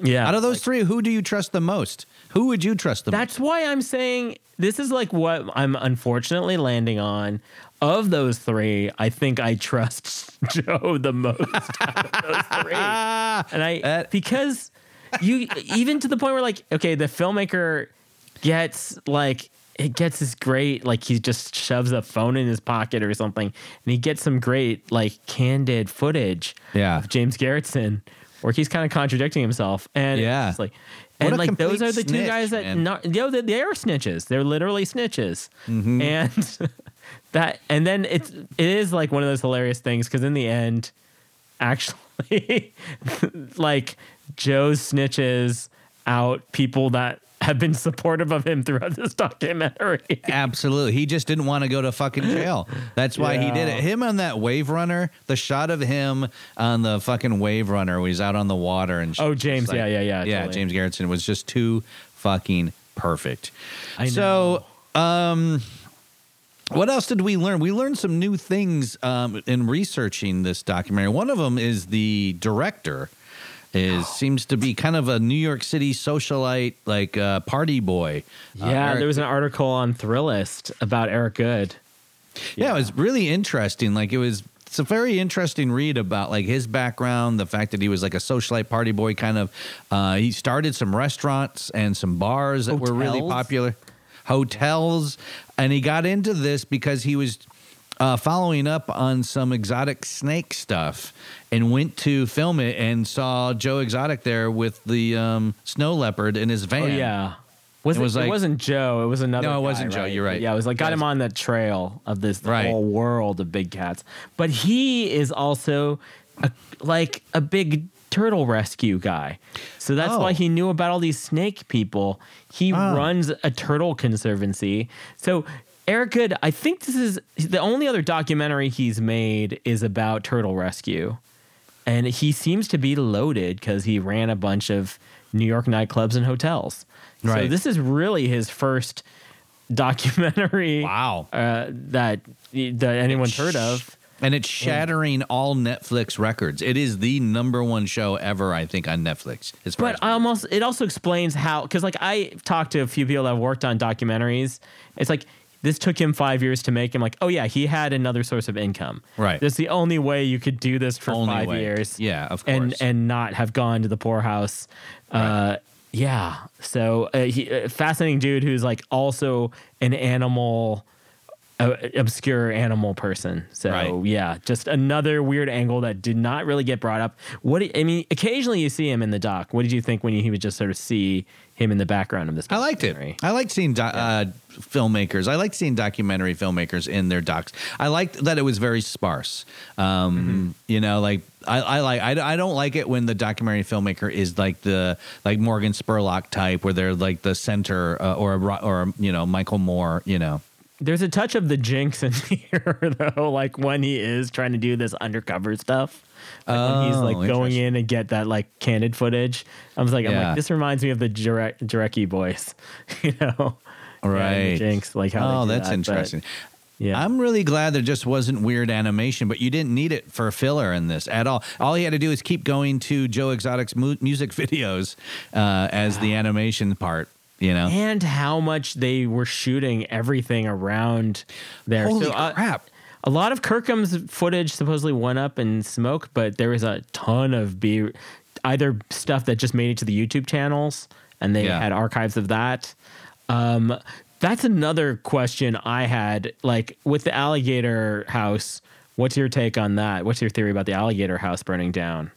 yeah Out of those three, who do you trust the most? Who would you trust the most? that's why i'm saying this is like what i'm unfortunately landing on of those three i think i trust joe the most out of those three and i because you even to the point where like okay the filmmaker gets like it gets this great like he just shoves a phone in his pocket or something and he gets some great like candid footage Yeah. of james garretson where he's kind of contradicting himself and Yeah. it's like and like those are the two guys that man. not yo they, they are snitches they're literally snitches Mm-hmm. and that and then it's it is like one of those hilarious things because in the end actually like joe snitches out people that have been supportive of him throughout this documentary Absolutely. He just didn't want to go to fucking jail. That's why he did it. Him on that wave runner, the shot of him on the fucking wave runner when he's out on the water and Oh, James. Yeah, yeah, yeah, Yeah, totally. James Garretson was just too fucking perfect. I know. So, um what else did we learn? We learned some new things um, in researching this documentary. One of them is the director is seems to be kind of a New York City socialite, like uh, party boy. Uh, yeah Eric- there was an article on thrillist about eric goode yeah, it was really interesting. Like it was it's a very interesting read about like his background, the fact that he was like a socialite party boy kind of uh he started some restaurants and some bars that were really popular. Hotels and he got into this because he was uh, following up on some exotic snake stuff and went to film it and saw Joe Exotic there with the um, snow leopard in his van. oh yeah was It it, was it like- wasn't Joe. It was another. No, it guy, wasn't Joe, right? you're right. Yeah, it was like got him on the trail of this Right. whole world of big cats. But he is also a, like a big turtle rescue guy. So that's Oh. why he knew about all these snake people. He Oh. runs a turtle conservancy. So Eric Goode, I think this is the only other documentary he's made is about turtle rescue. And he seems to be loaded because he ran a bunch of New York nightclubs and hotels. Right. So this is really his first documentary. Wow. Uh, that that anyone's heard of. And it's shattering all Netflix records. It is the number one show ever, I think, on Netflix. As But I almost it also explains how because like I talked to a few people that have worked on documentaries. It's like this took him five years to make. I'm like, oh yeah, he had another source of income. Right. That's the only way you could do this for Only five way. years. Yeah, of course. and and not have gone to the poorhouse. Uh, yeah. So uh, he uh, fascinating dude who's like also an animal. Uh, obscure animal person. So Right. yeah, just another weird angle that did not really get brought up. What I mean, occasionally you see him in the doc. What did you think when you, he would just sort of see him in the background of this? I liked it. I liked seeing do- uh, filmmakers. I liked seeing documentary filmmakers in their docs. I liked that it was very sparse. Um, You know, like I, I like. I, I don't like it when the documentary filmmaker is like the like Morgan Spurlock type, where they're like the center, uh, or a, or you know Michael Moore. You know, There's a touch of the jinx in here though, like when he is trying to do this undercover stuff. Like when he's Oh, like going in and get that like candid footage. I was like, I'm Yeah. like, this reminds me of the Jarecki boys, you know? Right. jinx, like how. Oh, that's that, but- interesting. Yeah. I'm really glad there just wasn't weird animation, but you didn't need it for filler in this at all. All he had to do is keep going to Joe Exotic's mu- music videos uh, as the animation part. You know, and how much they were shooting everything around there. Holy so, uh, crap! A lot of Kirkham's footage supposedly went up in smoke, but there was a ton of B, either stuff that just made it to the YouTube channels, and they Yeah. had archives of that. Um, that's another question I had. Like with the alligator house, what's your take on that? What's your theory about the alligator house burning down?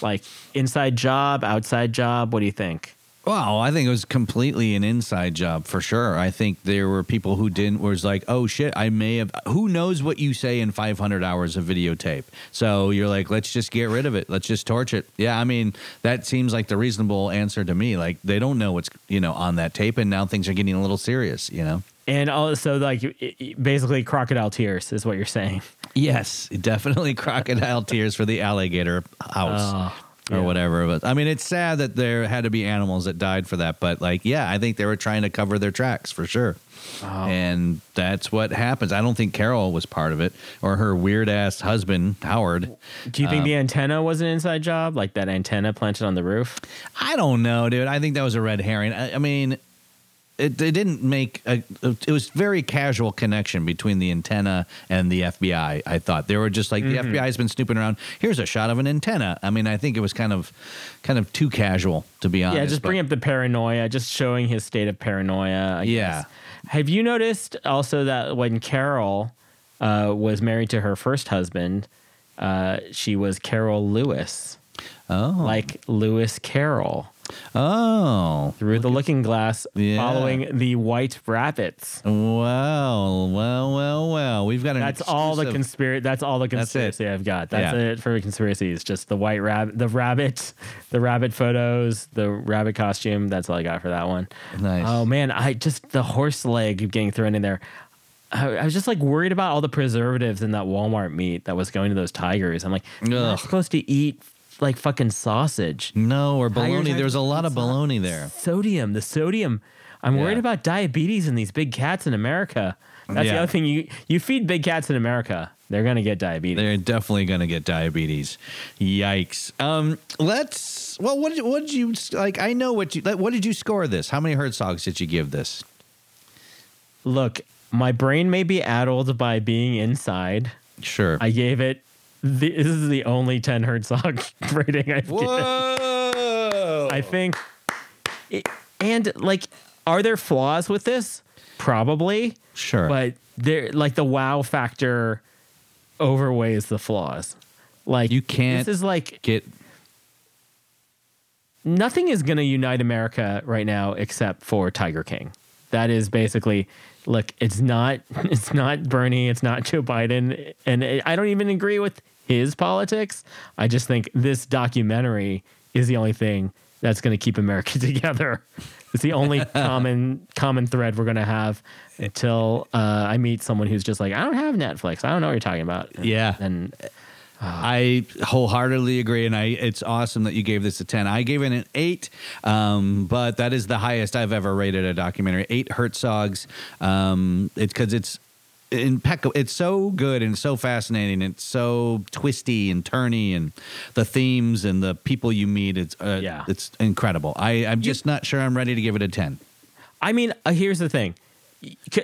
Like inside job, outside job. What do you think? Well, I think it was completely an inside job for sure. I think there were people who didn't was like, "Oh shit, I may have who knows what you say in 500 hours of videotape." So you're like, "Let's just get rid of it. Let's just torch it." Yeah, I mean, that seems like the reasonable answer to me. Like they don't know what's, you know, on that tape and now things are getting a little serious, you know. And also, like, basically, crocodile tears is what you're saying. Yes, definitely crocodile tears for the alligator house. Or yeah. whatever, but I mean, it's sad that there had to be animals that died for that. But like, yeah, I think they were trying to cover their tracks for sure, and that's what happens. I don't think Carole was part of it, or her weird ass husband Howard. Do you think Um, the antenna was an inside job, like that antenna planted on the roof? I don't know, dude. I think that was a red herring. I, I mean, it, it didn't make a. It was very casual connection between the antenna and the FBI. I thought they were just like Mhm. the FBI has been snooping around. Here's a shot of an antenna. I mean, I think it was kind of, kind of too casual to be honest. yeah, just but- bring up the paranoia, just showing his state of paranoia. I Yeah. guess. Have you noticed also that when Carole uh, was married to her first husband, uh, she was Carole Lewis, Oh, like Lewis Carroll, oh, through the looking glass, Yeah. following the White Rabbits. Well, well, well, well. We've got an. That's all the conspiracy. That's all the conspiracy I've got. That's Yeah. it for conspiracies. Just the white rabbit, the rabbit, the rabbit photos, the rabbit costume. That's all I got for that one. Nice. Oh man, I just the horse leg getting thrown in there. I, I was just like worried about all the preservatives in that Walmart meat that was going to those tigers. I'm like, you're not supposed to eat like fucking sausage. No, or bologna. aren't There was a lot of supposed to eat bologna there. Sodium, the sodium. I'm worried about diabetes in these big cats in America. That's the other thing. You you feed big cats in America, they're gonna get diabetes. They're definitely going to get diabetes. Yikes. Um, let's. Well, what did what did you like? I know what you. What did you score this? How many Herzogs did you give this? Look, my brain may be addled by being inside. Sure. I gave it. The, this is the only ten Herzog rating I've given. Whoa! I think, it, and like, are there flaws with this? Probably, Sure. but there, like, the wow factor overweighs the flaws. Like, You can't This is like get. nothing is going to unite America right now except for Tiger King. That is basically look. It's not. It's not Bernie. It's not Joe Biden. And I don't even agree with his politics. I just think this documentary is the only thing that's going to keep America together. It's the only common common thread we're going to have until uh, I meet someone who's just like, I don't have Netflix. I don't know what you're talking about. Yeah. And I wholeheartedly agree, and I it's awesome that you gave this a ten. I gave it an eight, um, but that is the highest I've ever rated a documentary. Eight Herzogs. Um, it's because it's impeccable. It's so good and so fascinating. It's so twisty and turny, and the themes and the people you meet. It's uh, Yeah. it's incredible. I I'm just not sure I'm ready to give it a ten. I mean, uh, here's the thing.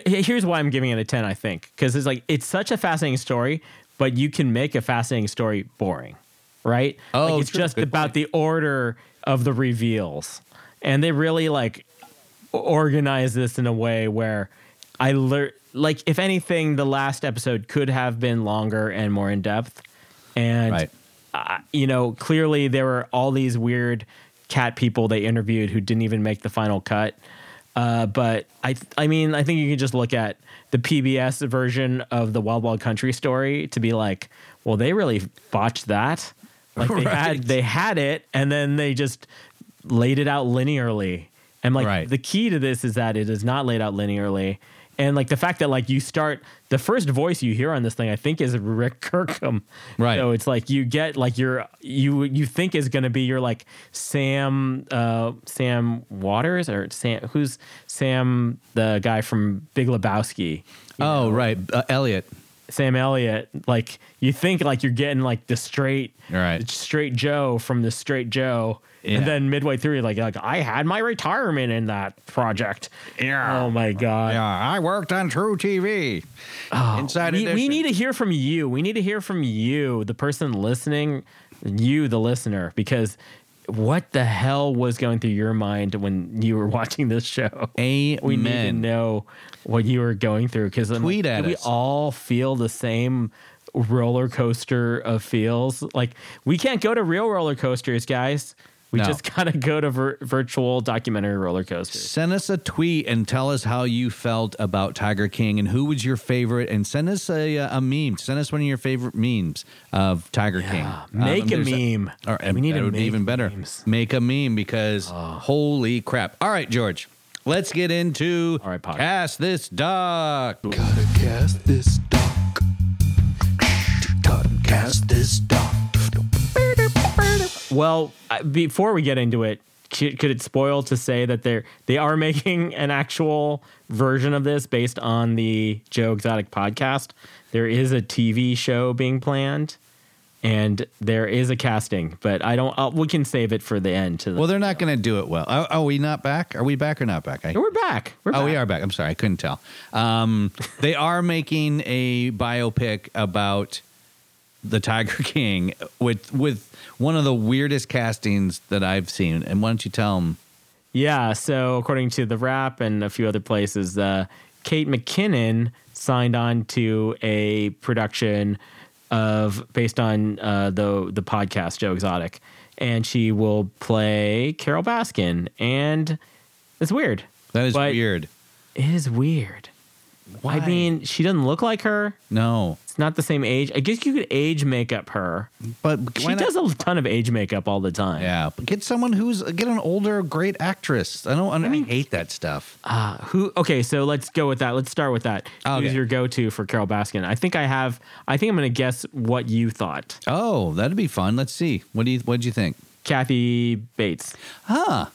Here's why I'm giving it a 10, I think. Because it's like, it's such a fascinating story, but you can make a fascinating story boring, right? Oh, like, it's true. just Good about the order of the reveals. And they really like organize this in a way where I learned, like, if anything, the last episode could have been longer and more in depth. And Right. uh, you know, clearly there were all these weird cat people they interviewed who didn't even make the final cut. Uh, but I, I mean, I think you can just look at the PBS version of the Wild Wild Country story to be like, well, they really botched that. Like they Right. had, they had it, and then they just laid it out linearly. And like Right. the key to this is that it is not laid out linearly, And like the fact that like you start the first voice you hear on this thing, I think is Rick Kirkham. Right. So it's like you get like your you you think is going to be your like Sam uh Sam Waters or Sam who's Sam the guy from Big Lebowski. Oh, right. Uh, Elliot. Sam Elliott, like you think like you're getting like the straight, Right. straight Joe from the straight Joe, Yeah. and then midway through, you're like, like I had my retirement in that project. Yeah. Oh my god. Yeah, I worked on truTV. Oh, Inside Oh, we, edition. we need to hear from you. We need to hear from you, the person listening, you, the listener, because what the hell was going through your mind when you were watching this show? We need to Amen. know what you were going through because Tweet at we us. all feel the same roller coaster of feels. Like we can't go to real roller coasters, guys. We No. just gotta go to vir- virtual documentary roller coasters. Send us a tweet and tell us how you felt about Tiger King and who was your favorite. And send us a, uh, a meme. Send us one of your favorite memes of Tiger King. make a there's meme. Or, We need that would be even better. memes. Make a meme because holy crap! All right, George, let's get into All right, Pod. cast this doc. Gotta cast this doc. Gotta cast this doc. Well, I- before we get into it, c- could it spoil to say that they're they are making an actual version of this based on the Joe Exotic podcast? There is a TV show being planned, and there is a casting, but I don't. Uh, we can save it for the end. To the, Well, they're not going to do it well. Are, are we not back? Are we back or not back? I, we're back. We're oh, we are back. I'm sorry, I couldn't tell. Um, they are making a biopic about the Tiger King with with one of the weirdest castings that I've seen. And why don't you tell them? Yeah. So according to the Wrap and a few other places, uh, Kate McKinnon signed on to a production of based on uh, the the podcast Joe Exotic, and she will play Carole Baskin, and it's weird. That is weird. It is weird. I mean, she doesn't look like her. No, It's not the same age. I guess you could age makeup her. but She not- does a ton of age makeup all the time. Yeah, but get someone who's get an older great actress. I don't. I, mean- hate that stuff. Uh, who? Okay, so let's go with that. Let's start with that. Okay. Who's your go-to for Carole Baskin? I think I have. I think I'm going to guess what you thought. Oh, that'd be fun. Let's see. What do you What did you think? Kathy Bates. Huh.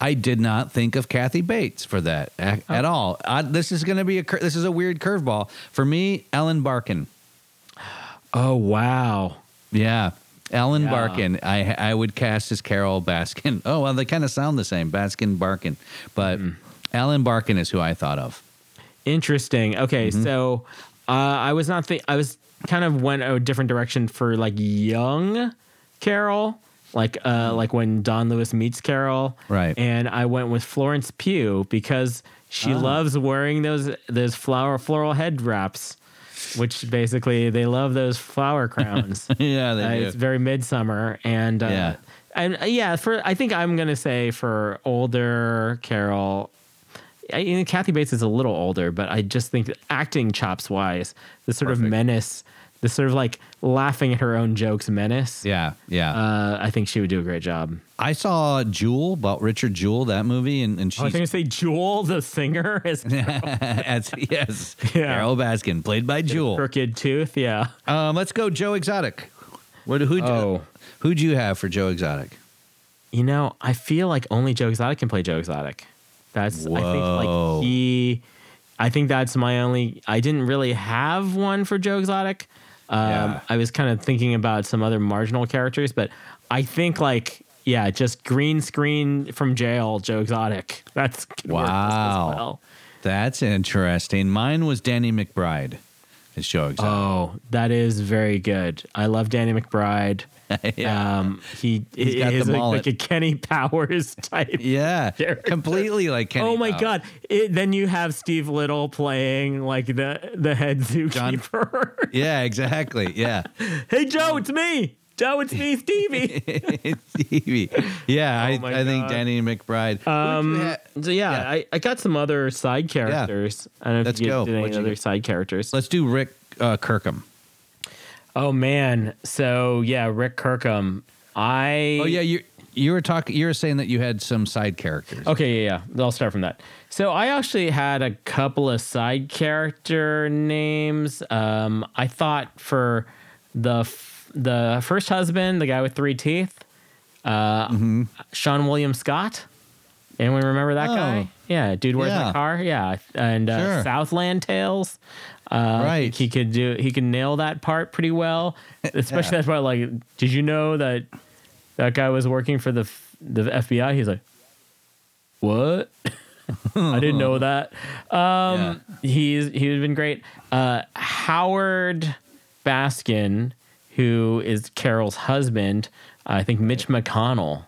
I did not think of Kathy Bates for that a- Oh. at all. I, this is going to be a this is a weird curveball for me. Ellen Barkin. Oh wow. Yeah, Ellen Yeah. Barkin. I I would cast as Carole Baskin. Oh well, they kind of sound the same, Baskin Barkin. But Hmm. Ellen Barkin is who I thought of. Interesting. Okay, Mm-hmm. so uh, I was not. Think- I was kind of went a different direction for like young Carole, like uh, like when Don Lewis meets Carole. Right. And I went with Florence Pugh because she Ah. loves wearing those those flower floral head wraps, which basically they love those flower crowns. yeah, they Uh, do. it's very midsummer, and uh, Yeah. and uh, yeah, for I think I'm gonna say for older Carole, I, you know, Kathy Bates is a little older, but I just think acting chops wise, the sort of menace, the sort of like laughing at her own jokes menace. yeah, yeah. Uh, I think she would do a great job. I saw Jewel about Richard Jewell, that movie, and and Oh, I was going to say Jewel, the singer, is as yes, Yeah. Carole Baskin played by Jewel. crooked tooth. Yeah. Um, let's go, Joe Exotic. What who'd Oh. who'd you have for Joe Exotic? You know, I feel like only Joe Exotic can play Joe Exotic. That's I think like he. I think that's my only. I didn't really have one for Joe Exotic. Um, Yeah. I was kind of thinking about some other marginal characters, but I think like yeah, just green screen from jail, Joe Exotic. That's Wow. well. That's interesting. Mine was Danny McBride as Joe Exotic. Oh, that is very good. I love Danny McBride. yeah. Um, he He's got is the a- mullet. like a Kenny Powers type. yeah, character. completely like Kenny. oh my Powers. god! It, then you have Steve Little playing like the the head zookeeper. Yeah, exactly. Yeah, hey Joe, it's me. Joe, it's me, Stevie. Stevie. Yeah, I, Oh my I think Danny McBride. um, so yeah, I, I got some other side characters. I don't know if Let's you go. did any What'd other side characters. Let's do Rick uh, Kirkham. Oh man, so yeah, Rick Kirkham. I Oh yeah, you you were talking. You were saying that you had some side characters. Okay, yeah, yeah. I'll start from that. So I actually had a couple of side character names. Um, I thought for the f- the first husband, the guy with three teeth, uh, Mm-hmm. Seann William Scott. Anyone remember that Oh. guy? Yeah, dude, where's Yeah. my car? Yeah, and uh, Sure. Southland Tales. Uh, Right. he could do. He can nail that part pretty well, especially that part. Like, did you know that that guy was working for the the FBI? He's like, what? I didn't know that. Um, He's he's been great. Uh, Howard Baskin, who is Carole's husband, I think Mitch McConnell.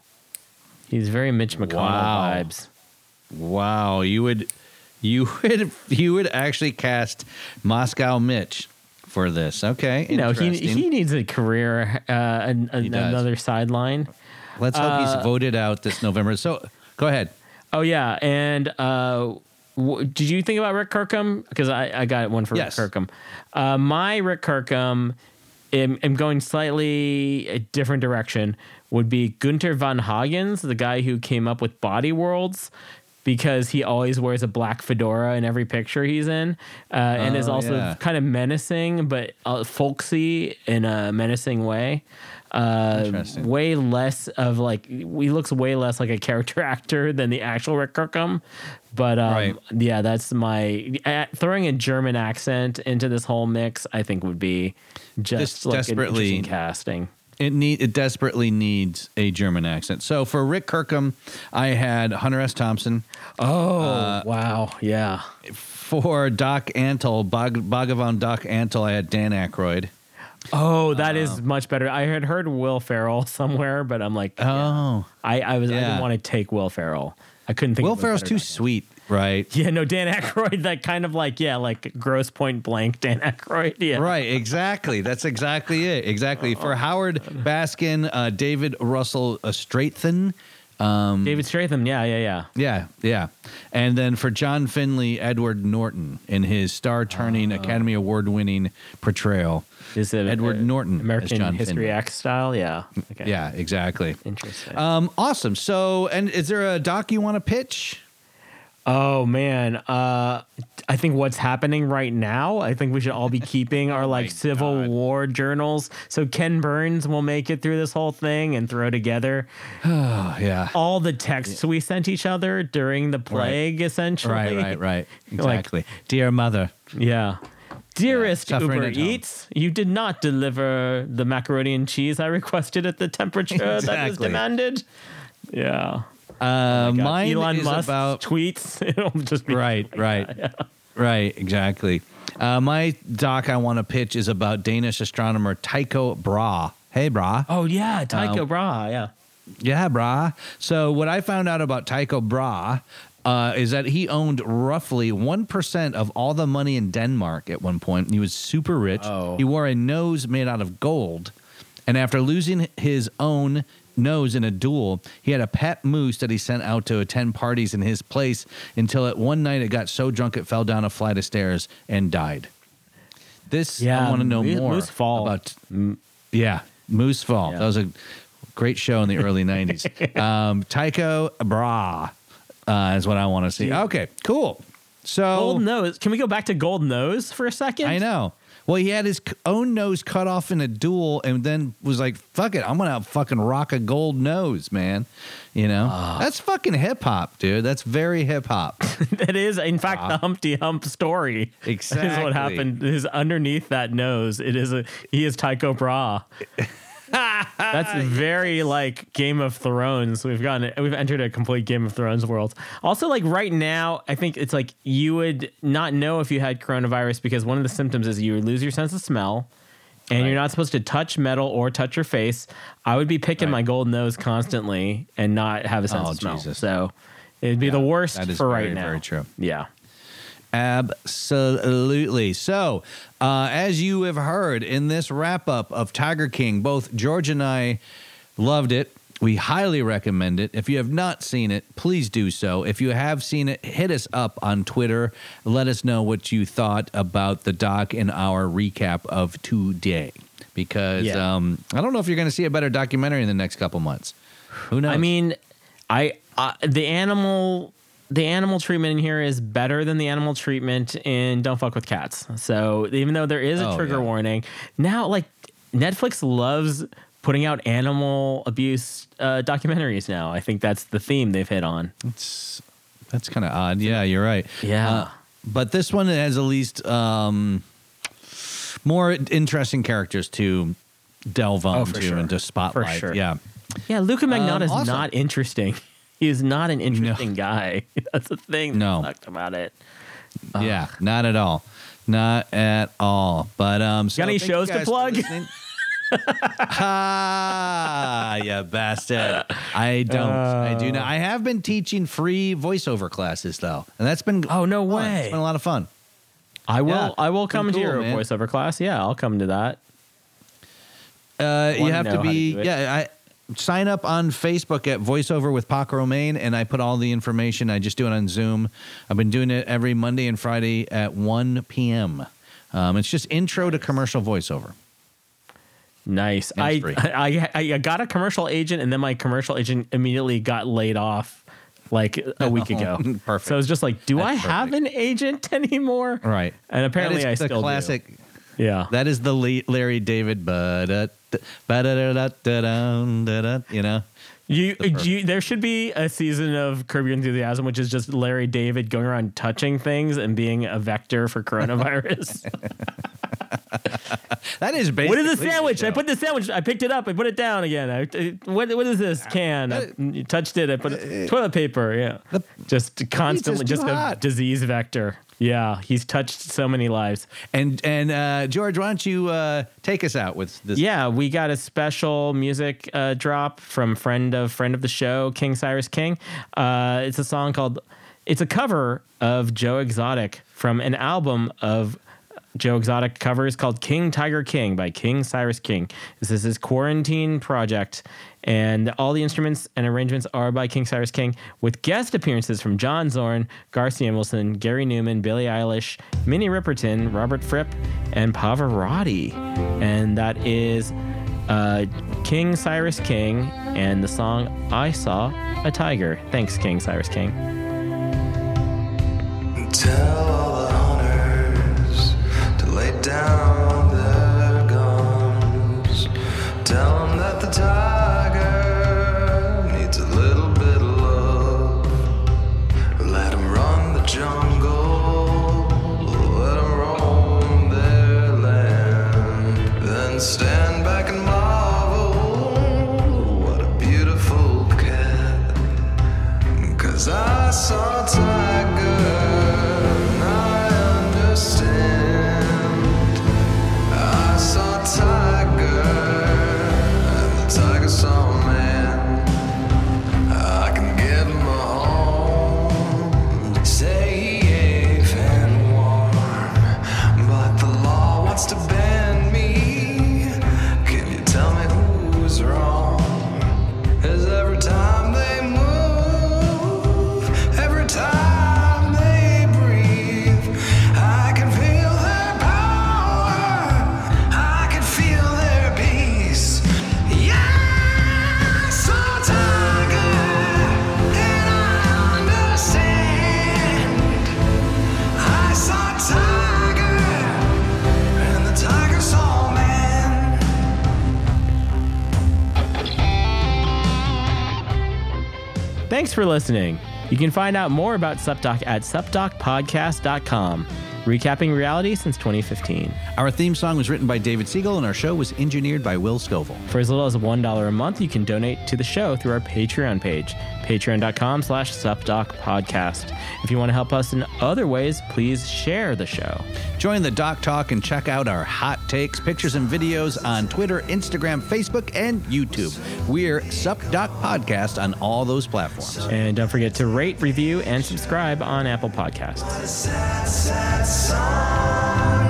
He's very Mitch McConnell Wow. vibes. Wow, you would, you would, you would actually cast Moscow Mitch for this. Okay, You know, he he needs a career, uh, an, an- another sideline. Let's hope uh, he's voted out this November. So go ahead. Oh yeah, and uh, w- did you think about Rick Kirkham? Because I, I got one for Yes. Rick Kirkham. Uh, my Rick Kirkham, am, am going slightly a different direction. Would be Gunther von Hagens, the guy who came up with Body Worlds. Because he always wears a black fedora in every picture he's in, uh, and is Oh, also yeah. kind of menacing, but uh, folksy in a menacing way. Uh, way less of like he looks way less like a character actor than the actual Rick Kirkham. But um, Right. yeah, that's my uh, throwing a German accent into this whole mix. I think would be just This like desperately- casting. It need it desperately needs a German accent. So for Rick Kirkham, I had Hunter S. Thompson. Oh uh, wow, yeah. For Doc Antle, Bog, Bhagavan Doc Antle, I had Dan Aykroyd. Oh, that is um, much better. I had heard Will Ferrell somewhere, but I'm like, Oh, I, I was I didn't want to take Will Ferrell. I couldn't think. Will Ferrell's too sweet, right? Yeah, no, Dan Aykroyd. That kind of like yeah, like gross point blank Dan Aykroyd. Yeah, Right, exactly. That's exactly it. Exactly. For Howard Baskin, uh, David Russell uh, Straithen. Um, David Stratham. Yeah, yeah, yeah. yeah, yeah. And then for John Finley, Edward Norton in his star turning Academy Award winning portrayal. Is it Edward uh, Norton as American John History Finley. X style? Yeah. Okay. Yeah, exactly. Interesting. Um, awesome. So, and is there a doc you want to pitch? Oh man, uh, I think what's happening right now. I think we should all be keeping our like Civil War journals. So Ken Burns will make it through this whole thing and throw together Oh, yeah. all the texts we sent each other during the plague. Essentially, Right, right, right. Like- Exactly. Dear mother. Yeah. Dearest suffering Uber home. Eats, you did not deliver the macaroni and cheese I requested at the temperature that was demanded. Yeah. Uh, God, mine Elon is Musk about tweets. It'll just be right, right, right. Exactly. Uh, my doc I want to pitch is about Danish astronomer Tycho Brahe. Hey, Brahe. Oh yeah, Tycho Um, Brahe. Yeah. Yeah, brah. So what I found out about Tycho Brahe uh, is that he owned roughly one percent of all the money in Denmark at one point. He was super rich. Oh. He wore a nose made out of gold, and after losing his own nose in a duel, he had a pet moose that he sent out to attend parties in his place until at one night it got so drunk it fell down a flight of stairs and died. This Yeah, I want to know Moose- more Moose Fall. about. Yeah, Moose Fall. Yeah. That was a great show in the early '90s. Um, Tycho Brahe uh, is what I want to see. Okay, cool. So Gold nose. Can we go back to gold nose for a second? I know. Well, he had his own nose cut off in a duel, and then was like, "Fuck it, I'm gonna fucking rock a gold nose, man." You know, Ah. that's fucking hip hop, dude. That's very hip hop. that is, in fact, the Humpty Hump story. Exactly Is what happened. Is underneath that nose. It is a. He is Tycho Brahe. That's very like Game of Thrones. We've gotten we've entered a complete Game of Thrones world. Also, like right now, I think it's like you would not know if you had coronavirus because one of the symptoms is you would lose your sense of smell. And you're not supposed to touch metal or touch your face. I would be picking my gold nose constantly and not have a sense Oh, of smell. Jesus. So it'd be the worst that is for very, right now. very true. Yeah. Absolutely. So, uh, as you have heard in this wrap up of Tiger King, both George and I loved it. We highly recommend it. If you have not seen it, please do so. If you have seen it, hit us up on Twitter. Let us know what you thought about the doc in our recap of today. because Yeah. um, I don't know if you're going to see a better documentary in the next couple months. Who knows? I mean, I uh, the animal the animal treatment in here is better than the animal treatment in Don't Fuck with Cats. So even though there is a Oh, trigger yeah. warning, now like Netflix loves putting out animal abuse uh, documentaries now. I think that's the theme they've hit on. It's that's kind of odd. Yeah, you're right. Yeah. Uh, but this one has at least um, more interesting characters to delve Oh, onto for sure. and to spotlight. sure. Yeah. Yeah, Luka Magnotta Um, is awesome. not interesting. He is not an interesting guy. That's the thing that No. sucked about it. Yeah, not at all. Not at all. But um, so Got any shows to plug? ah, you bastard! I don't. I do not. I have been teaching free voiceover classes though, and that's been Oh no fun. way! It's been a lot of fun. I will. Yeah, I will come to your man. voiceover class. Yeah, I'll come to that. Uh, you have to how to be. yeah, I sign up on Facebook at Voiceover with Paco Romane, and I put all the information. I just do it on Zoom. I've been doing it every Monday and Friday at one p.m. Um, it's just intro to commercial voiceover. Nice. I. I I got a commercial agent, and then my commercial agent immediately got laid off like a week ago. Perfect. So I was just like, do That's I have an agent anymore? Right. And apparently, I the still do. Yeah. That is the Le- Larry David, but you know. You, you, there should be a season of Curb Your Enthusiasm, which is just Larry David going around touching things and being a vector for coronavirus. That is basically what is the the sandwich? I put the sandwich. I picked it up. I put it down again. I, I- what, what is this can? I, you touched it. I put it, toilet paper. Yeah, just constantly, too just a disease vector. Yeah, he's touched so many lives. And and uh, George, why don't you uh, take us out with this? Yeah, we got a special music uh, drop from friend of friend of the show, King Cyrus King. Uh, it's a song called. It's a cover of Joe Exotic from an album of Joe Exotic covers called King Tiger King by King Cyrus King. This is his quarantine project, and all the instruments and arrangements are by King Cyrus King, with guest appearances from John Zorn, Garcia Emerson, Gary Numan, Billie Eilish, Minnie Riperton, Robert Fripp, and Pavarotti. And that is uh, King Cyrus King and the song I Saw a Tiger. Thanks, King Cyrus King. Tell down for listening. You can find out more about SupDoc at supdocpodcast.com, recapping reality since 2015. Our theme song was written by David Siegel, and our show was engineered by Will Scoville. For as little as $1 a month, you can donate to the show through our Patreon page, patreon.com slash supdocpodcast. If you want to help us in other ways, please share the show. Join the Doc Talk and check out our hot takes, pictures, and videos on Twitter, Instagram, Facebook, and YouTube. We're SupDoc Podcast on all those platforms. And don't forget to rate, review, and subscribe on Apple Podcasts. sad, sad song.